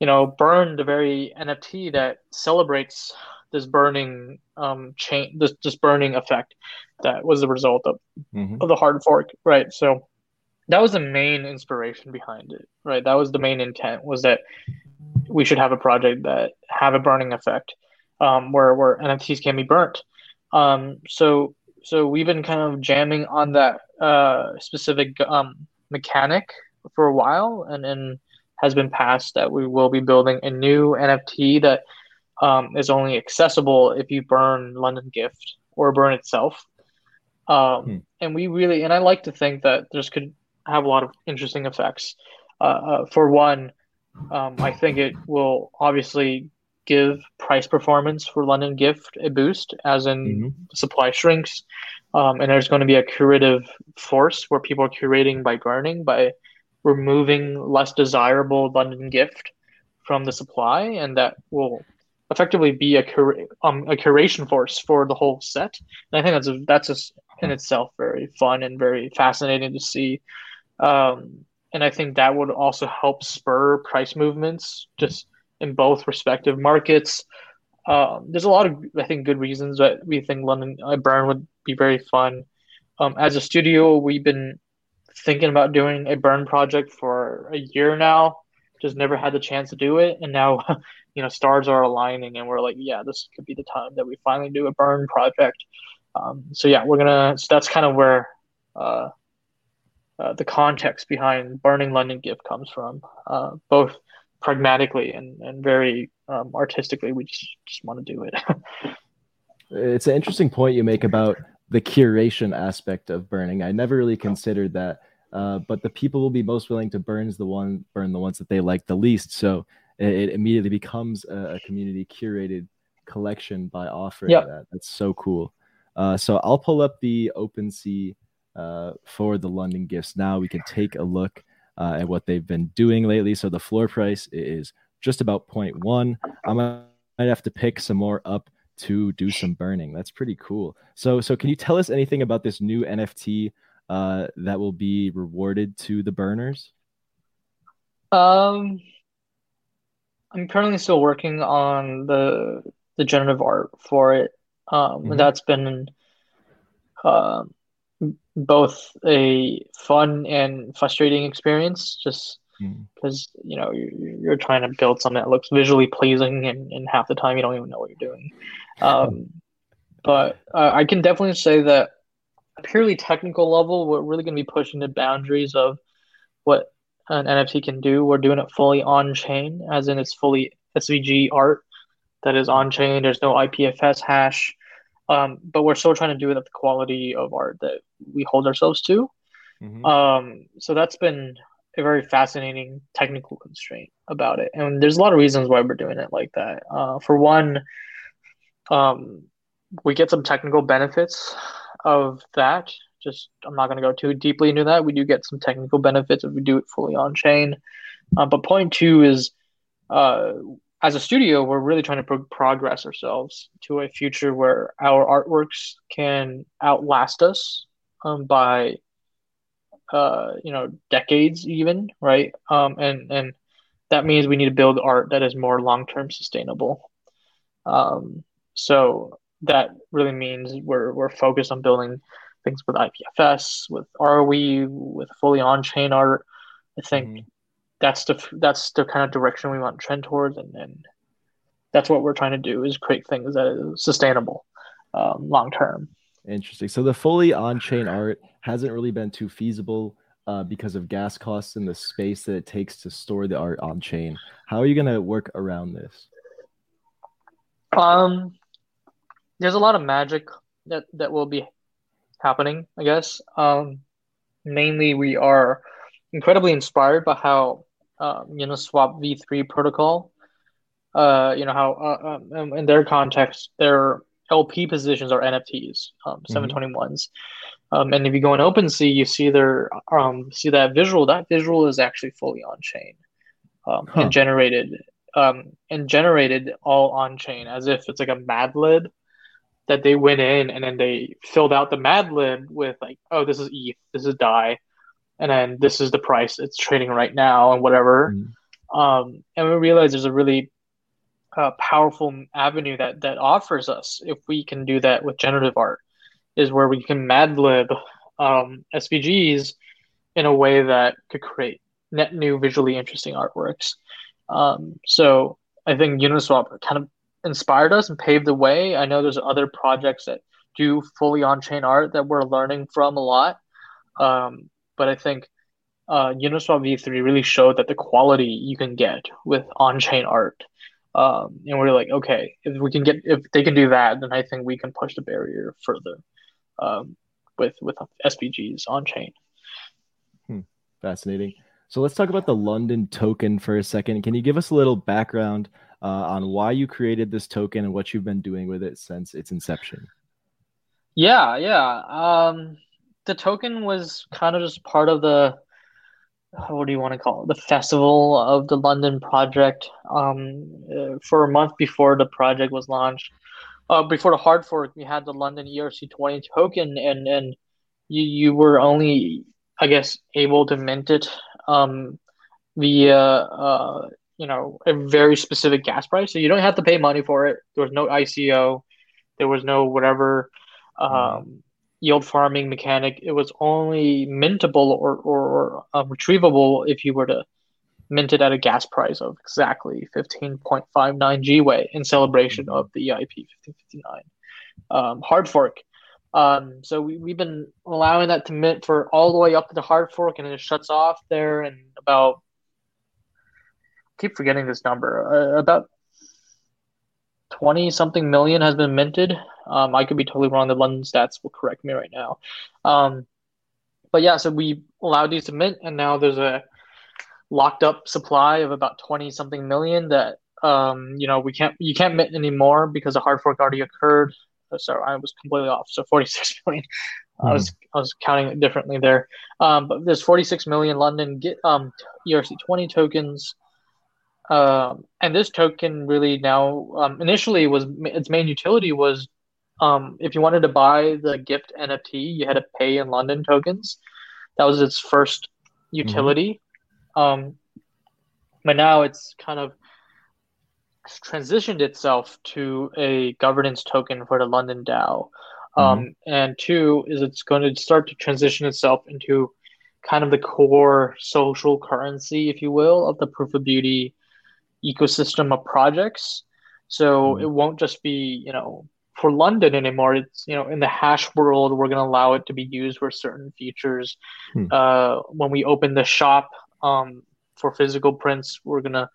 D: you know, burn the very NFT that celebrates this burning um chain this this burning effect that was the result of mm-hmm. of the hard fork right so that was the main inspiration behind it right? That was the main intent was that we should have a project that have a burning effect um, where where nfts can be burnt. Um, so so we've been kind of jamming on that uh, specific um, mechanic for a while and then has been passed that we will be building a new nft that um, is only accessible if you burn london gift or burn itself. Um, hmm. and we really and i like to think that there's could have a lot of interesting effects. Uh, uh, for one, um, I think it will obviously give price performance for London Gift a boost, as in mm-hmm. supply shrinks, um, and there's going to be a curative force where people are curating by burning by removing less desirable London Gift from the supply, and that will effectively be a cur- um, a curation force for the whole set. And I think that's a, that's a, in itself very fun and very fascinating to see um, and I think that would also help spur price movements just in both respective markets. Um, there's a lot of, I think, good reasons that we think London uh, Burn would be very fun. Um, as a studio, we've been thinking about doing a Burn project for a year now, just never had the chance to do it. And now, *laughs* you know, stars are aligning, and we're like, yeah, this could be the time that we finally do a Burn project. Um, so yeah, we're gonna. So that's kind of where uh, uh, the context behind burning London Gift comes from, uh, both pragmatically and, and very um, artistically. We just, just want to do it. *laughs*
B: it's an interesting point you make about the curation aspect of burning. I never really considered that. Uh, but the people will be most willing to burn the one burn the ones that they like the least. So it, it immediately becomes a, a, community curated collection by offering yep. that. That's so cool. Uh, so I'll pull up the OpenSea uh, for the London gifts. Now we can take a look uh, at what they've been doing lately. So the floor price is just about 0.1. I might have to pick some more up to do some burning. That's pretty cool. So, so can you tell us anything about this new NFT uh, that will be rewarded to the burners?
D: Um, I'm currently still working on the the generative art for it. Um, mm-hmm. that's been um, both a fun and frustrating experience just because mm. you know you're, you're, trying to build something that looks visually pleasing and, and half the time you don't even know what you're doing um, but uh, i can definitely say that purely technical level we're really going to be pushing the boundaries of what an nft can do we're doing it fully on chain as in it's fully svg art that is on chain. There's no IPFS hash, um, but we're still trying to do it at the quality of art that we hold ourselves to. Mm-hmm. Um, so that's been a very fascinating technical constraint about it, and there's a lot of reasons why we're doing it like that. Uh, for one, um, we get some technical benefits of that. Just I'm not going to go too deeply into that. We do get some technical benefits if we do it fully on chain. Uh, but point two is, uh, as a studio, we're really trying to pro- progress ourselves to a future where our artworks can outlast us um, by, uh, you know, decades even, right? Um, and and that means we need to build art that is more long term sustainable. Um, so that really means we're we're focused on building things with IPFS, with ROE, with fully on chain art. I think mm-hmm. That's the that's the kind of direction we want to trend towards, and, and that's what we're trying to do is create things that are sustainable um, long term.
B: Interesting. So the fully on chain art hasn't really been too feasible. Uh, because of gas costs and the space that it takes to store the art on chain. How are you going to work around this?
D: Um, there's a lot of magic that that will be happening, I guess. Um, mainly, we are incredibly inspired by how um, Uniswap v3 protocol. Uh, you know how uh, um, in their context, their LP positions are NFTs, um, 721s. Mm-hmm. Um, and if you go in OpenSea, you see their um, see that visual. That visual is actually fully on chain um, huh. and generated um, and generated all on chain as if it's like a Mad Lib that they went in and then they filled out the Mad Lib with like, oh, this is ETH, this is DAI, and then this is the price it's trading right now and whatever. Mm. Um, and we realize there's a really uh, powerful avenue that that offers us if we can do that with generative art, is where we can Mad Lib um, SVGs in a way that could create net new visually interesting artworks. Um, so I think Uniswap kind of inspired us and paved the way. I know there's other projects that do fully on-chain art that we're learning from a lot. Um, but I think uh, Uniswap v3 really showed that the quality you can get with on-chain art. Um, and we're like, okay, if we can get, if they can do that, then I think we can push the barrier further um, with with SVGs on chain.
B: Hmm. Fascinating. So let's talk about the London token for a second. Can you give us a little background uh, on why you created this token and what you've been doing with it since its inception.
D: Yeah, yeah. Um, the token was kind of just part of the what do you want to call it? The festival of the London project. Um, uh, for a month before the project was launched, uh, before the hard fork, we had the London ERC20 token, and and you you were only, I guess, able to mint it um, via uh, you know a very specific gas price, so you don't have to pay money for it. There was no ICO, there was no whatever um, yield farming mechanic. It was only mintable or or, or um, retrievable if you were to mint it at a gas price of exactly 15.59 gwei in celebration of the EIP 1559 um, hard fork. Um, so we, we've been allowing that to mint for all the way up to the hard fork, and it shuts off there and about keep forgetting this number. Uh, about twenty something million has been minted. Um, I could be totally wrong. The London stats will correct me right now. Um, but yeah, so we allowed these to mint, and now there's a locked up supply of about twenty something million that um, you know we can't you can't mint anymore because the hard fork already occurred. Uh, so I was completely off. So forty six *laughs* million. Mm. I was I was counting it differently there. Um, but there's 46 million London get um ERC20 tokens. Um, and this token really now um, initially was its main utility was um, if you wanted to buy the gift NFT, you had to pay in London tokens. That was its first utility. Mm-hmm. Um, but now it's kind of transitioned itself to a governance token for the London DAO. Um, mm-hmm. And two is it's going to start to transition itself into kind of the core social currency, if you will, of the proof of beauty ecosystem of projects. So mm. it won't just be, you know, for London anymore. It's, you know, in the hash world, we're going to allow it to be used for certain features. Mm. Uh, when we open the shop um, for physical prints, we're going to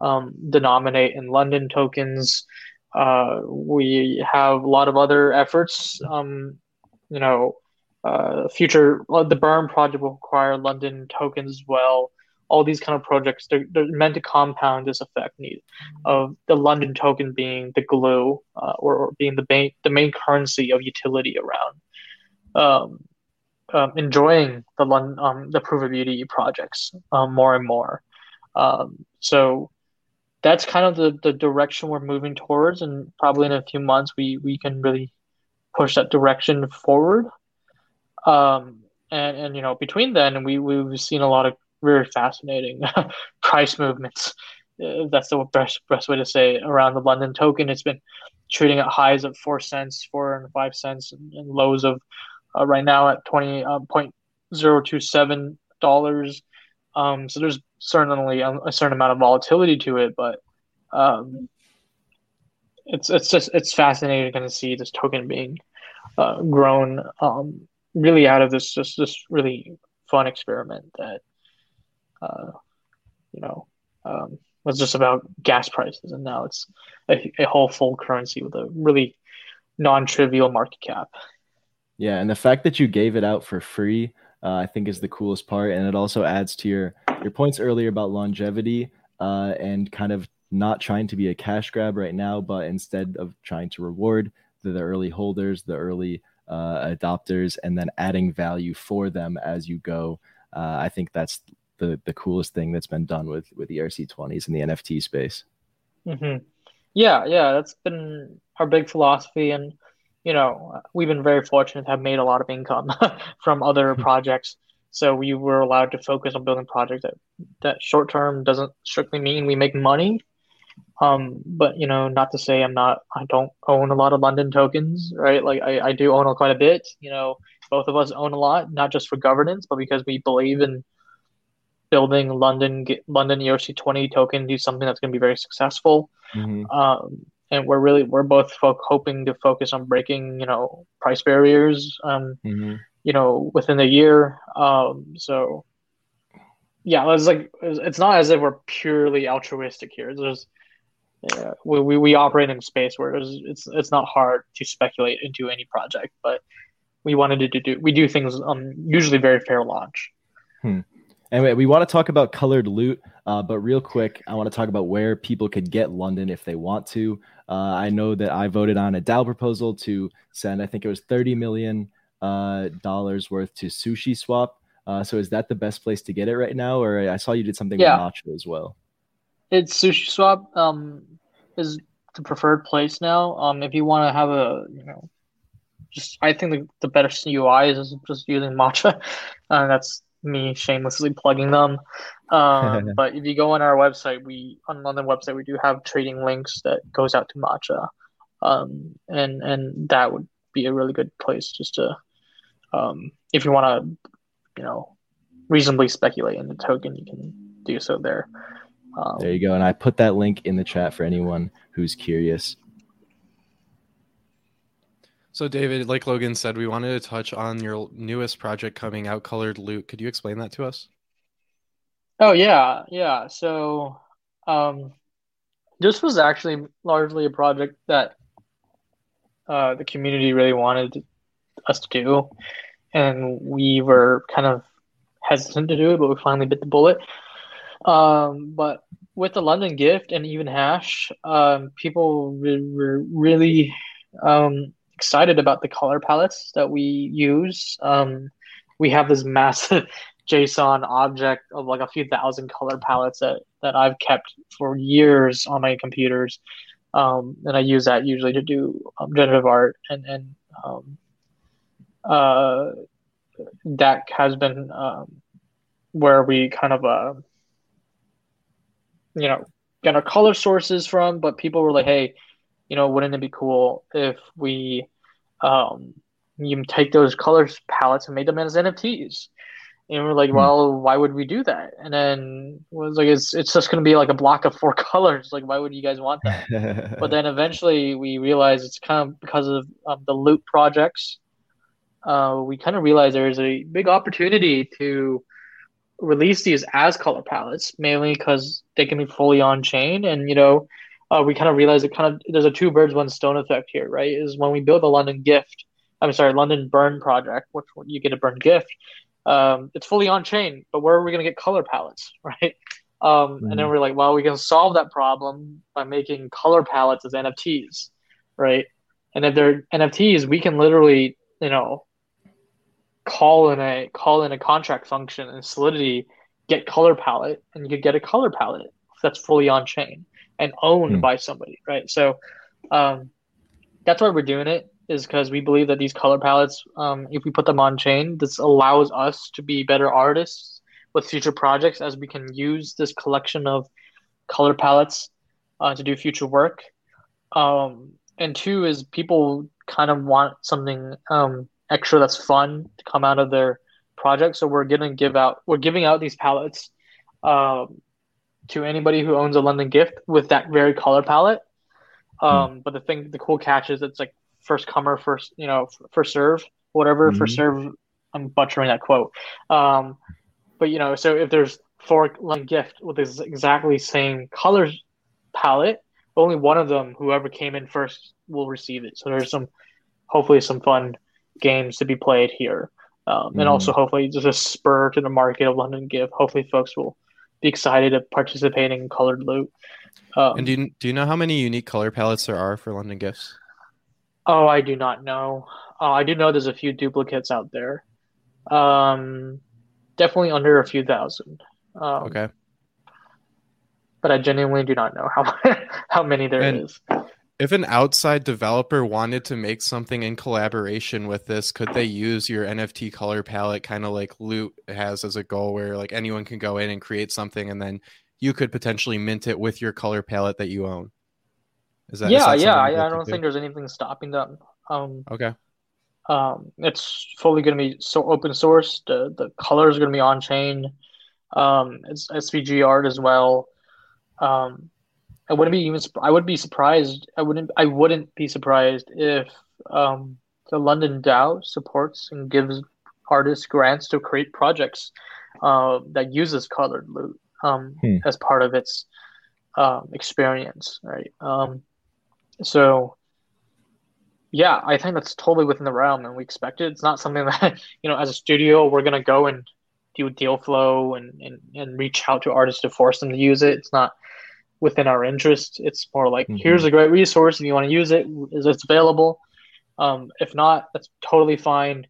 D: um, denominate in London tokens. Uh, we have a lot of other efforts. Um, you know, uh, future the Burn project will require London tokens as well. All these kind of projects they're, they're meant to compound this effect need of the London token being the glue uh, or, or, being the main the main currency of utility around. Um, um, enjoying the London, um, the proof of beauty projects um, more and more. Um, so that's kind of the, the direction we're moving towards, and probably in a few months we we can really push that direction forward. Um, and and you know between then we we've seen a lot of very fascinating *laughs* price movements. Uh, that's the best best way to say it. around the London token. It's been trading at highs of four cents, four and five cents, and, and lows of uh, right now at twenty dollars. Um, so there's certainly a, a, certain amount of volatility to it, but um, it's it's just it's fascinating to see this token being uh, grown um, really out of this just this really fun experiment that uh, you know um, was just about gas prices, and now it's a, a whole full currency with a really non-trivial market cap.
B: Yeah, and the fact that you gave it out for free, uh, I think, is the coolest part, and it also adds to your your points earlier about longevity uh, and kind of not trying to be a cash grab right now, but instead of trying to reward the, the early holders, the early uh, adopters, and then adding value for them as you go. Uh, I think that's the the coolest thing that's been done with with ERC20s in the NFT space.
D: Mm-hmm. Yeah, yeah, that's been our big philosophy, and you know we've been very fortunate to have made a lot of income *laughs* from other *laughs* projects. So we were allowed to focus on building projects that that short term doesn't strictly mean we make money, um, but you know, not to say I'm not, I don't own a lot of London tokens, right? Like I, I do own quite a bit. You know, both of us own a lot, not just for governance, but because we believe in building London London ERC20 token do something that's going to be very successful. Mm-hmm. Um, and we're really we're both folk hoping to focus on breaking you know price barriers um, mm-hmm. you know within a year um, so yeah it's like it's not as if we're purely altruistic here there's yeah, we, we, we operate in space where it's, it's it's not hard to speculate into any project, but we wanted to do we do things on usually very fair launch.
B: Hmm. Anyway, we want to talk about colored loot, uh, but real quick, I want to talk about where people could get London if they want to. Uh, I know that I voted on a DAO proposal to send, I think it was thirty million uh, dollars worth to Sushi Swap. Uh, so is that the best place to get it right now, or I saw you did something yeah. with Matcha as well?
D: It's Sushi Swap um, is the preferred place now. Um, if you want to have a, you know, just I think the, the better UI is just using Matcha. *laughs* Uh, that's me shamelessly plugging them. Um, *laughs* but if you go on our website, we on London website we do have trading links that goes out to Matcha, um, and and that would be a really good place just to, um, if you want to, you know, reasonably speculate in the token, you can do so there.
B: Um, there you go. And I put that link in the chat for anyone who's curious.
C: So, David, like Logan said, we wanted to touch on your newest project coming out, Colored Loot. Could you explain that to us?
D: Oh, yeah. Yeah. So, um, this was actually largely a project that uh, the community really wanted us to do. And we were kind of hesitant to do it, but we finally bit the bullet. Um, but with the London gift and even hash, um, people were really um, excited about the color palettes that we use. Um, we have this massive *laughs* JSON object of like a few thousand color palettes that, that I've kept for years on my computers. Um, and I use that usually to do um, generative art and, and um, uh, that has been um, where we kind of uh, you know get our color sources from, but people were like, hey, you know, wouldn't it be cool if we um you take those colors palettes and made them as NFTs? And we're like, hmm. well, why would we do that? And then was like, it's it's just gonna be like a block of four *laughs* colors. Like, why would you guys want that? *laughs* but then eventually we realized it's kind of because of um, the loot projects. Uh, we kind of realized there's a big opportunity to release these as color palettes, mainly because they can be fully on chain. And, you know, uh, we kind of realized it kind of there's a two birds one stone effect here, right? Is when we build the London gift, I'm sorry, London Burn project, which you get a burn gift. Um, it's fully on chain, but where are we going to get color palettes, *laughs* right? Um, mm-hmm. And then mm-hmm. we're like, well, we can solve that problem by making color palettes as NFTs, right? And if they're NFTs, we can literally, you know, call in a call in a contract function in Solidity get color palette, and you could get a color palette that's fully on chain and owned mm-hmm. by somebody, right? So um, that's why we're doing it is because we believe that these color palettes, um, if we put them on chain, this allows us to be better artists with future projects as we can use this collection of color palettes uh, to do future work. Um, and two is people kind of want something um, extra that's fun to come out of their project. So we're gonna give out we're giving out these palettes um, to anybody who owns a London gift with that very color palette. Um, mm. But the thing, the cool catch is it's like first comer, first you know, first serve, whatever. Mm-hmm. First serve. I'm butchering that quote. Um, but you know, so if there's four London gift with this exactly same colors palette, only one of them, whoever came in first, will receive it. So there's some, hopefully, some fun games to be played here. Um, and mm. also hopefully just a spur to the market of London Gift. Hopefully, folks will be excited of participating in colored loot.
C: Um, and do you, do you know how many unique color palettes there are for London Gifts?
D: Oh, I do not know. Uh, I do know there's a few duplicates out there. Um, definitely under a few thousand. Um,
C: okay.
D: But I genuinely do not know how *laughs* how many there and, is
C: if an outside developer wanted to make something in collaboration with this, could they use your NFT color palette kind of like Loot has as a goal where like anyone can go in and create something and then you could potentially mint it with your color palette that you own?
D: Is that, yeah, is that yeah. I, I don't think there's anything stopping them. Um,
C: okay.
D: Um, it's fully going to be so open source. The the colors are going to be on chain. Um, it's SVG art as well. Um, I wouldn't be even. I would be surprised. I wouldn't. I wouldn't be surprised if um, the London DAO supports and gives artists grants to create projects uh, that uses colored loot um, hmm. as part of its um, experience, right? Um, so, yeah, I think that's totally within the realm, and we expect it. It's not something *laughs* that you know, as a studio, we're gonna go and do deal flow and, and, and reach out to artists to force them to use it. It's not within our interest. It's more like mm-hmm. here's a great resource and you want to use it, is it's available. Um, if not, that's totally fine.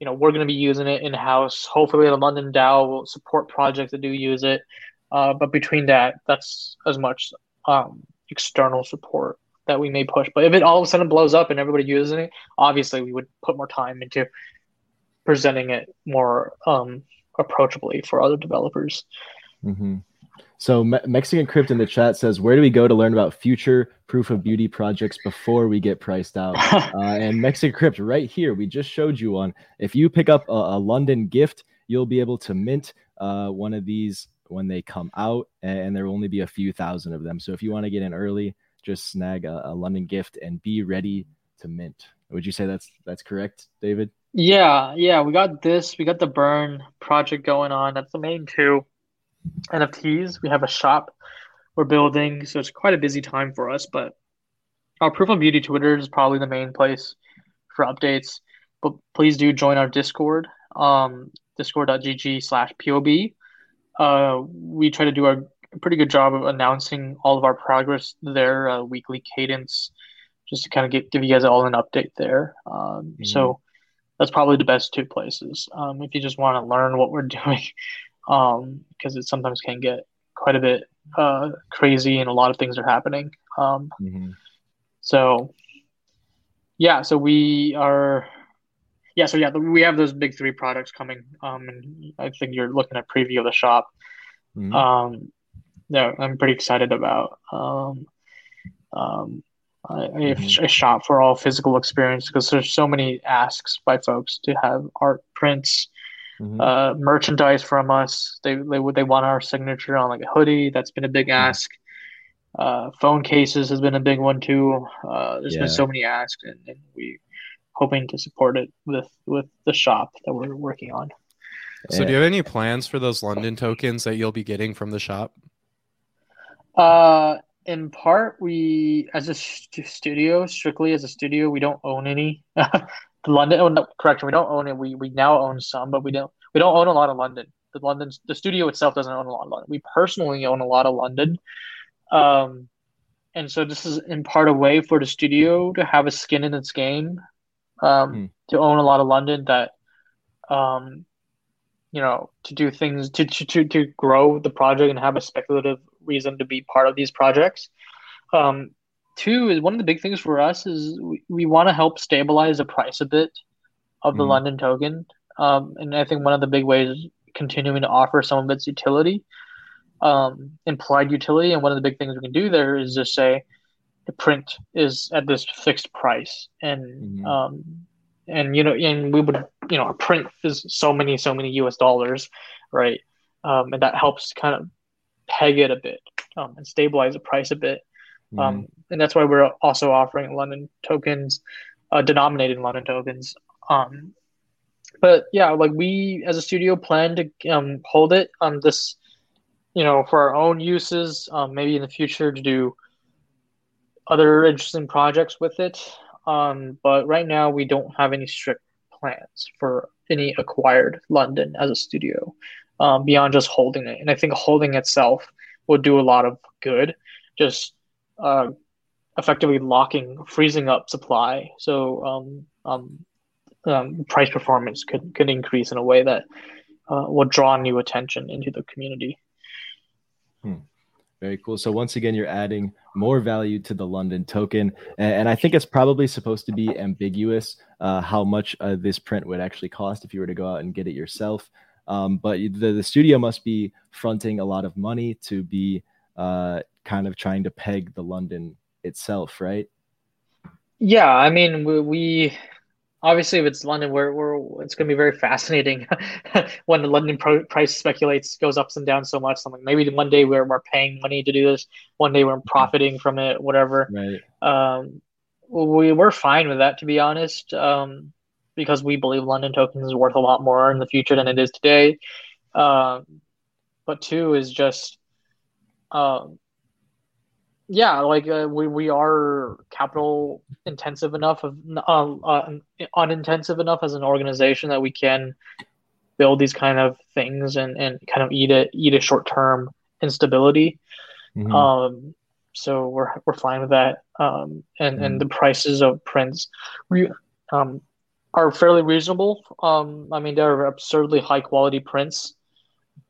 D: You know, we're going to be using it in house. Hopefully, the London DAO will support projects that do use it. Uh, but between that, that's as much um, external support that we may push. But if it all of a sudden blows up and everybody uses it, obviously we would put more time into presenting it more um, approachably for other developers.
B: Mm-hmm. So Me- Mexican Crypt in the chat says, "Where do we go to learn about future proof of beauty projects before we get priced out?" *laughs* uh, and Mexican Crypt, right here, we just showed you one. If you pick up a, a London gift, you'll be able to mint uh, one of these when they come out, and, there will only be a few thousand of them. So if you want to get in early, just snag a, a London gift and be ready to mint. Would you say that's that's correct, David?
D: Yeah, yeah, we got this. We got the burn project going on. That's the main two. NFTs. We have a shop we're building, so it's quite a busy time for us. But our Proof of Beauty Twitter is probably the main place for updates. But please do join our Discord, um, discord.gg slash POB. Uh, we try to do a pretty good job of announcing all of our progress there, uh, weekly cadence, just to kind of get, give you guys all an update there. Um, mm-hmm. So that's probably the best two places. Um, if you just want to learn what we're *laughs* doing um, because it sometimes can get quite a bit uh, crazy and a lot of things are happening. Um, mm-hmm. So, yeah, so we are, yeah, so yeah, we have those big three products coming. Um, and I think you're looking at preview of the shop. Mm-hmm. Um, yeah, I'm pretty excited about. Um, um, a, mm-hmm. a shop for all physical experience because there's so many asks by folks to have art prints mm-hmm. uh, merchandise from us. They, they they want our signature on like a hoodie. That's been a big mm-hmm. ask. Uh, phone cases has been a big one too. Uh, there's yeah. been so many asks, and, and we hoping to support it with with the shop that we're working on.
C: So, do you have any plans for those London tokens that you'll be getting from the shop?
D: Uh, in part, we as a st- studio, strictly as a studio, we don't own any. *laughs* London, oh, no, correction, we don't own it. We we now own some, but we don't we don't own a lot of London. The London, the studio itself doesn't own a lot of London. We personally own a lot of London, um, and so this is in part a way for the studio to have a skin in its game, um, hmm. to own a lot of London that, um, you know, to do things to to to grow the project and have a speculative reason to be part of these projects. Um, two is one of the big things for us is we, we want to help stabilize the price a bit of the mm. London token. Um, and I think one of the big ways is continuing to offer some of its utility, um, implied utility. And one of the big things we can do there is just say the print is at this fixed price. And, mm. um, and, you know, and we would, you know, a print is so many, so many US dollars, right? Um, and that helps kind of peg it a bit um, and stabilize the price a bit. Mm-hmm. Um, and that's why we're also offering London tokens, uh, denominated London tokens. Um, but yeah, like we as a studio plan to um, hold it on this, you know, for our own uses, um, maybe in the future to do other interesting projects with it. Um, but right now, we don't have any strict plans for any acquired London as a studio um, beyond just holding it. And I think holding itself will do a lot of good, just uh, effectively locking, freezing up supply. So um, um, um, price performance could, could increase in a way that uh, will draw new attention into the community.
B: Hmm. Very cool. So once again, you're adding more value to the London token, and, and I think it's probably supposed to be ambiguous uh, how much uh, this print would actually cost if you were to go out and get it yourself. Um, but the, the studio must be fronting a lot of money to be uh, kind of trying to peg the London itself, right?
D: Yeah, I mean, we, we obviously if it's London, we're, we're it's going to be very fascinating *laughs* when the London pro- price speculates goes ups and downs so much. Something maybe one day we're we're paying money to do this, one day we're profiting from it, whatever.
B: Right.
D: Um, we we're fine with that to be honest. Um, because we believe London tokens is worth a lot more in the future than it is today. Um, but two is just, um, yeah, like uh, we we are capital intensive enough of uh, uh, unintensive enough as an organization that we can build these kind of things and, and kind of eat a eat a short term instability. Mm-hmm. Um, so we're we're fine with that. Um, and mm-hmm. and the prices of prints, we um, are fairly reasonable. Um, I mean, they're absurdly high quality prints.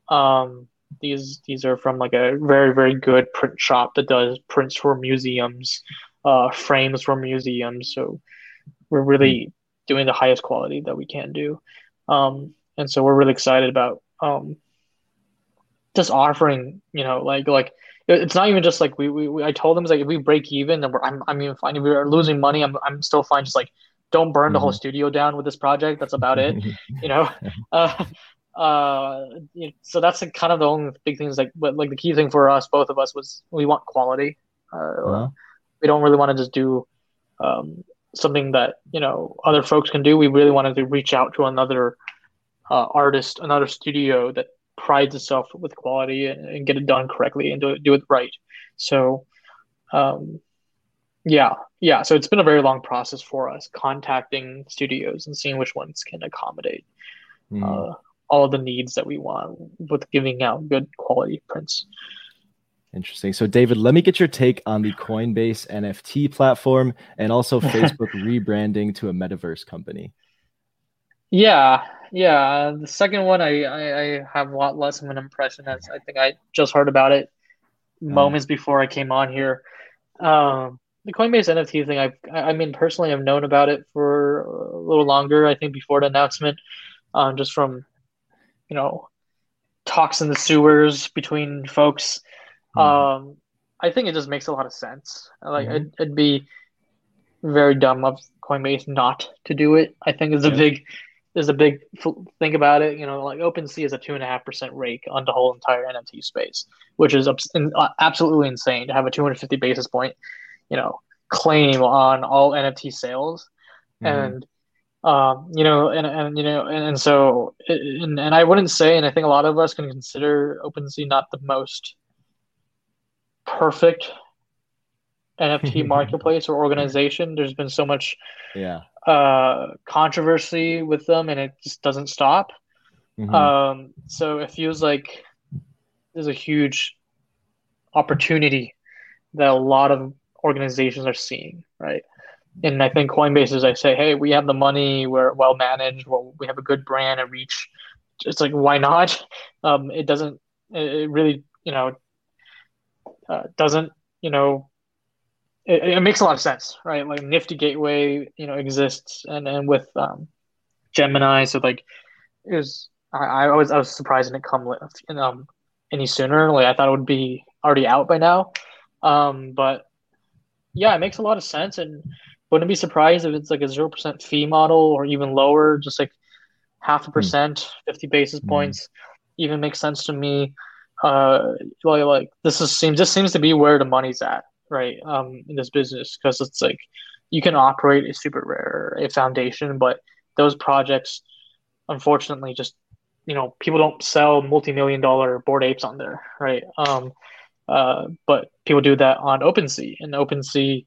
D: Um, these these are from like a very very good print shop that does prints for museums, uh, frames for museums. So we're really hmm. doing the highest quality that we can do, um, and so we're really excited about um, just offering. You know, like like it's not even just like we, we, we I told them like if we break even then we're I'm I'm even fine if we are losing money I'm I'm still fine just like don't burn the whole studio down with this project. That's about it. *laughs* you know, *laughs* uh, uh, you know, so that's kind of the only big things. Like, but like the key thing for us, both of us, was we want quality. Uh, uh-huh. We don't really want to just do um, something that you know other folks can do. We really wanted to reach out to another uh, artist, another studio that prides itself with quality and, and, get it done correctly and do it, do it right. So, um, yeah, yeah. So it's been a very long process for us contacting studios and seeing which ones can accommodate mm. uh, all the needs that we want with giving out good quality prints.
B: Interesting. So, David, let me get your take on the Coinbase NFT platform and also *laughs* Facebook rebranding to a metaverse company.
D: Yeah, yeah. The second one, I, I, I, have a lot less of an impression as I think I just heard about it uh-huh. moments before I came on here. Um, the Coinbase NFT thing, I've, I mean, personally, I've known about it for a little longer. I think before the announcement, um, just from, you know, talks in the sewers between folks. Mm-hmm. Um, I think it just makes a lot of sense. Like, mm-hmm. it'd, it'd, be very dumb of Coinbase not to do it. I think is a yeah. big, is a big thing about it. You know, like OpenSea is a two and a half percent rake on the whole entire NFT space, which is absolutely insane to have a 250 basis point you know claim on all NFT sales, mm-hmm. and um, you know, and and you know, and, and so and, and I wouldn't say, and I think a lot of us can consider OpenSea not the most perfect NFT *laughs* marketplace or organization. There's been so much
B: Yeah.
D: uh, controversy with them, and it just doesn't stop.
B: Mhm.
D: Um, so it feels like there's a huge opportunity that a lot of organizations are seeing, right? And I think Coinbase is like say, hey, we have the money, we're well managed, well, we have a good brand and reach. It's like why not? *laughs* Um, it doesn't. It it really, you know, uh, doesn't you know. It, it makes a lot of sense, right? Like Nifty Gateway, you know, exists, and and with um, Gemini, so like it was. I, I was I was surprised it didn't come um any sooner. Like I thought it would be already out by now. Um, but yeah, it makes a lot of sense, and wouldn't be surprised if it's like a zero percent fee model or even lower, just like half a percent, fifty basis
B: Mhm.
D: points, even makes sense to me. Uh, like, like this is seems just seems to be where the money's at, right? Um, in this business, because it's like you can operate a SuperRare a foundation, but those projects, unfortunately, just you know people don't sell multi-million dollar Bored Apes on there, right? Um, uh, but people do that on OpenSea, and OpenSea,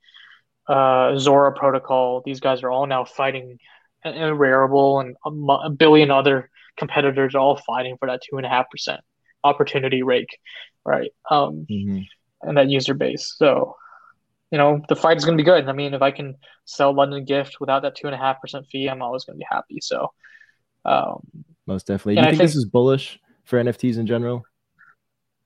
D: uh, Zora Protocol, these guys are all now fighting, and, and Rarible and a, mu- a billion other competitors are all fighting for that two and a half percent opportunity rake, right? Um,
B: Mhm.
D: and that user base. So, you know, the fight is going to be good. I mean, if I can sell London Gift without that two and a half percent fee, I'm always going to be happy. So, um,
B: Most definitely. Do you
D: I
B: think, this is bullish for NFTs in general?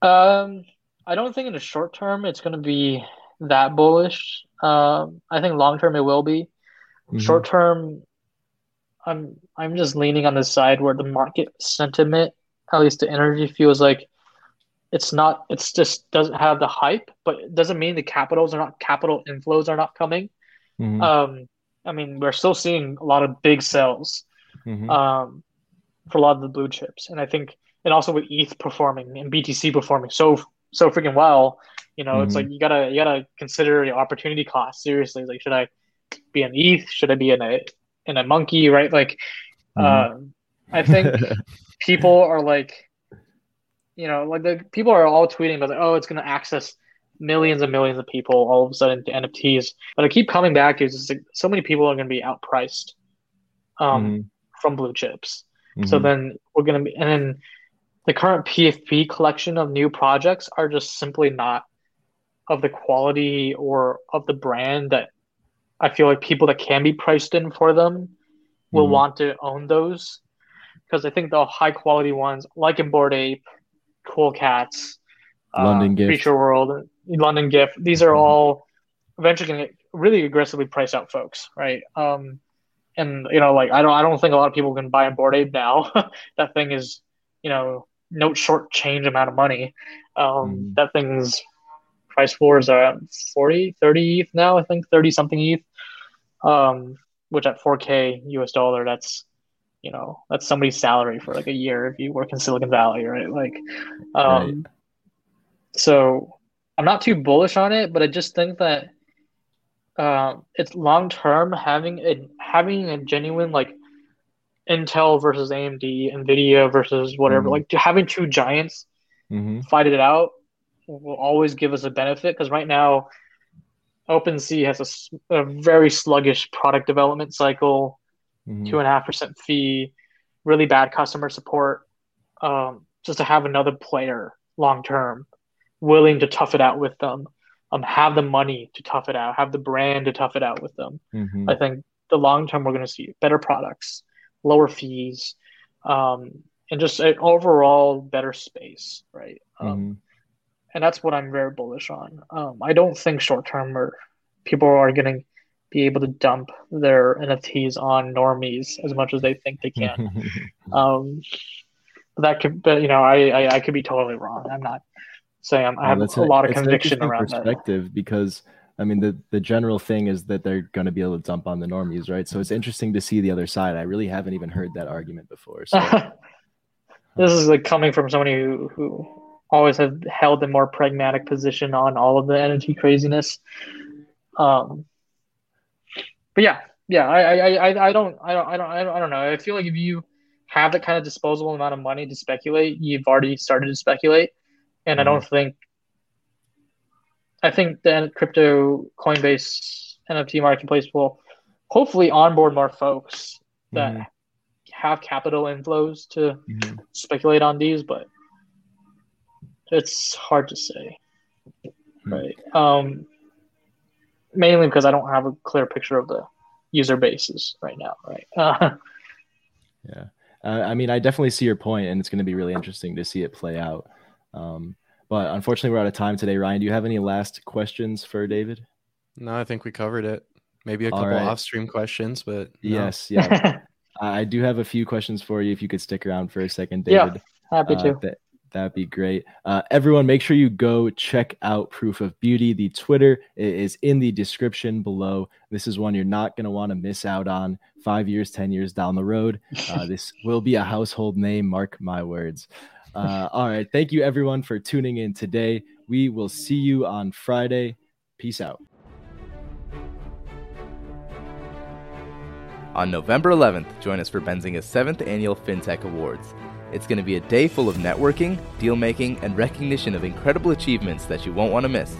D: um, I don't think in the short term it's going to be that bullish. Um, I think long term it will be.
B: Mhm.
D: Short term, I'm I'm just leaning on the side where the market sentiment, at least the energy, feels like it's not. It's just doesn't have the hype, but it doesn't mean the capitals are not capital inflows are not coming.
B: Mhm.
D: Um, I mean, we're still seeing a lot of big sales
B: Mhm.
D: um, for a lot of the blue chips, and I think, and also with ETH performing and BTC performing so so freaking well, you know, it's
B: Mhm.
D: like you gotta you gotta consider your opportunity cost seriously. Like, should I be an ETH? Should I be in a in a monkey? Right? Like,
B: Mhm.
D: um, I think *laughs* people are like, you know, like the people are all tweeting about like, oh, it's gonna access millions and millions of people all of a sudden to NFTs. But I keep coming back to is just like so many people are gonna be outpriced um,
B: Mhm.
D: from blue chips. So
B: Mhm.
D: then we're gonna be, and then the current PFP collection of new projects are just simply not of the quality or of the brand that I feel like people that can be priced in for them will
B: Mhm.
D: want to own those. Because I think the high quality ones, like in Bored Ape, Cool Cats,
B: London
D: uh,
B: Gift.
D: Creature World, London Gift, these are
B: Mhm.
D: all eventually going to really aggressively price out folks, right? Um, and you know, like I don't, I don't think a lot of people can buy a Bored Ape now. *laughs* that thing is, you know, no short change amount of money. Um,
B: Mhm.
D: That thing's price floors are at 40, 30 ETH now. I think 30 something ETH. Um, which at 4K US dollar, that's you know, that's somebody's salary for like a year if you work in Silicon Valley, right? Like, um, so I'm not too bullish on it, but I just think that um, it's long term having a having a genuine like Intel versus AMD, Nvidia versus whatever,
B: Mhm.
D: like having two giants
B: Mhm.
D: fight it out will always give us a benefit because right now OpenSea has a very sluggish product development cycle,
B: Mhm.
D: two and a half percent fee, really bad customer support. Um, just to have another player long term willing to tough it out with them, um, have the money to tough it out, have the brand to tough it out with them.
B: Mhm.
D: I think the long term we're going to see better products, lower fees, um, and just an overall better space, right? Um,
B: Mhm.
D: And that's what I'm very bullish on. Um, I don't think short term or people are going to be able to dump their NFTs on normies as much as they think they can. *laughs* um, that could, but you know, I, I I could be totally wrong. I'm not saying I'm, I have a lot of conviction around that.
B: perspective because I mean the the general thing is that they're going to be able to dump on the normies, right? So it's interesting to see the other side. I really haven't even heard that argument before. So *laughs*
D: this is like coming from somebody who, who always have held a more pragmatic position on all of the energy craziness. Um, but yeah, yeah, I, I, I, I don't, I don't, I don't, I don't, know. I feel like if you have that kind of disposable amount of money to speculate, you've already started to speculate, and I don't think. I think the crypto Coinbase NFT marketplace will hopefully onboard more folks that
B: Mhm.
D: have capital inflows to
B: Mhm.
D: speculate on these, but it's hard to say.
B: Hmm.
D: Right. Um, mainly because I don't have a clear picture of the user bases right now. Right. Uh, *laughs*
B: Yeah. Uh, I mean, I definitely see your point, and it's going to be really interesting to see it play out. Um, but unfortunately, we're out of time today. Ryan, do you have any last questions for David?
C: No, I think we covered it. Maybe a
B: All
C: couple
B: right.
C: off-stream questions, but no.
B: Yes. *laughs* Yeah. I I do have a few questions for you. If you could stick around for a second, David.
D: Yeah,
B: David.
D: happy
B: Uh,
D: to.
B: That that'd be great. Uh, everyone, make sure you go check out Proof of Beauty. The Twitter is in the description below. This is one you're not going to want to miss out on. Five years, ten years down the road, uh, *laughs* this will be a household name. Mark my words. Uh, all right, thank you everyone for tuning in today. We will see you on Friday. Peace out.
A: On November 11th, join us for Benzinga's 7th annual FinTech Awards. It's going to be a day full of networking, deal making, and recognition of incredible achievements that you won't want to miss.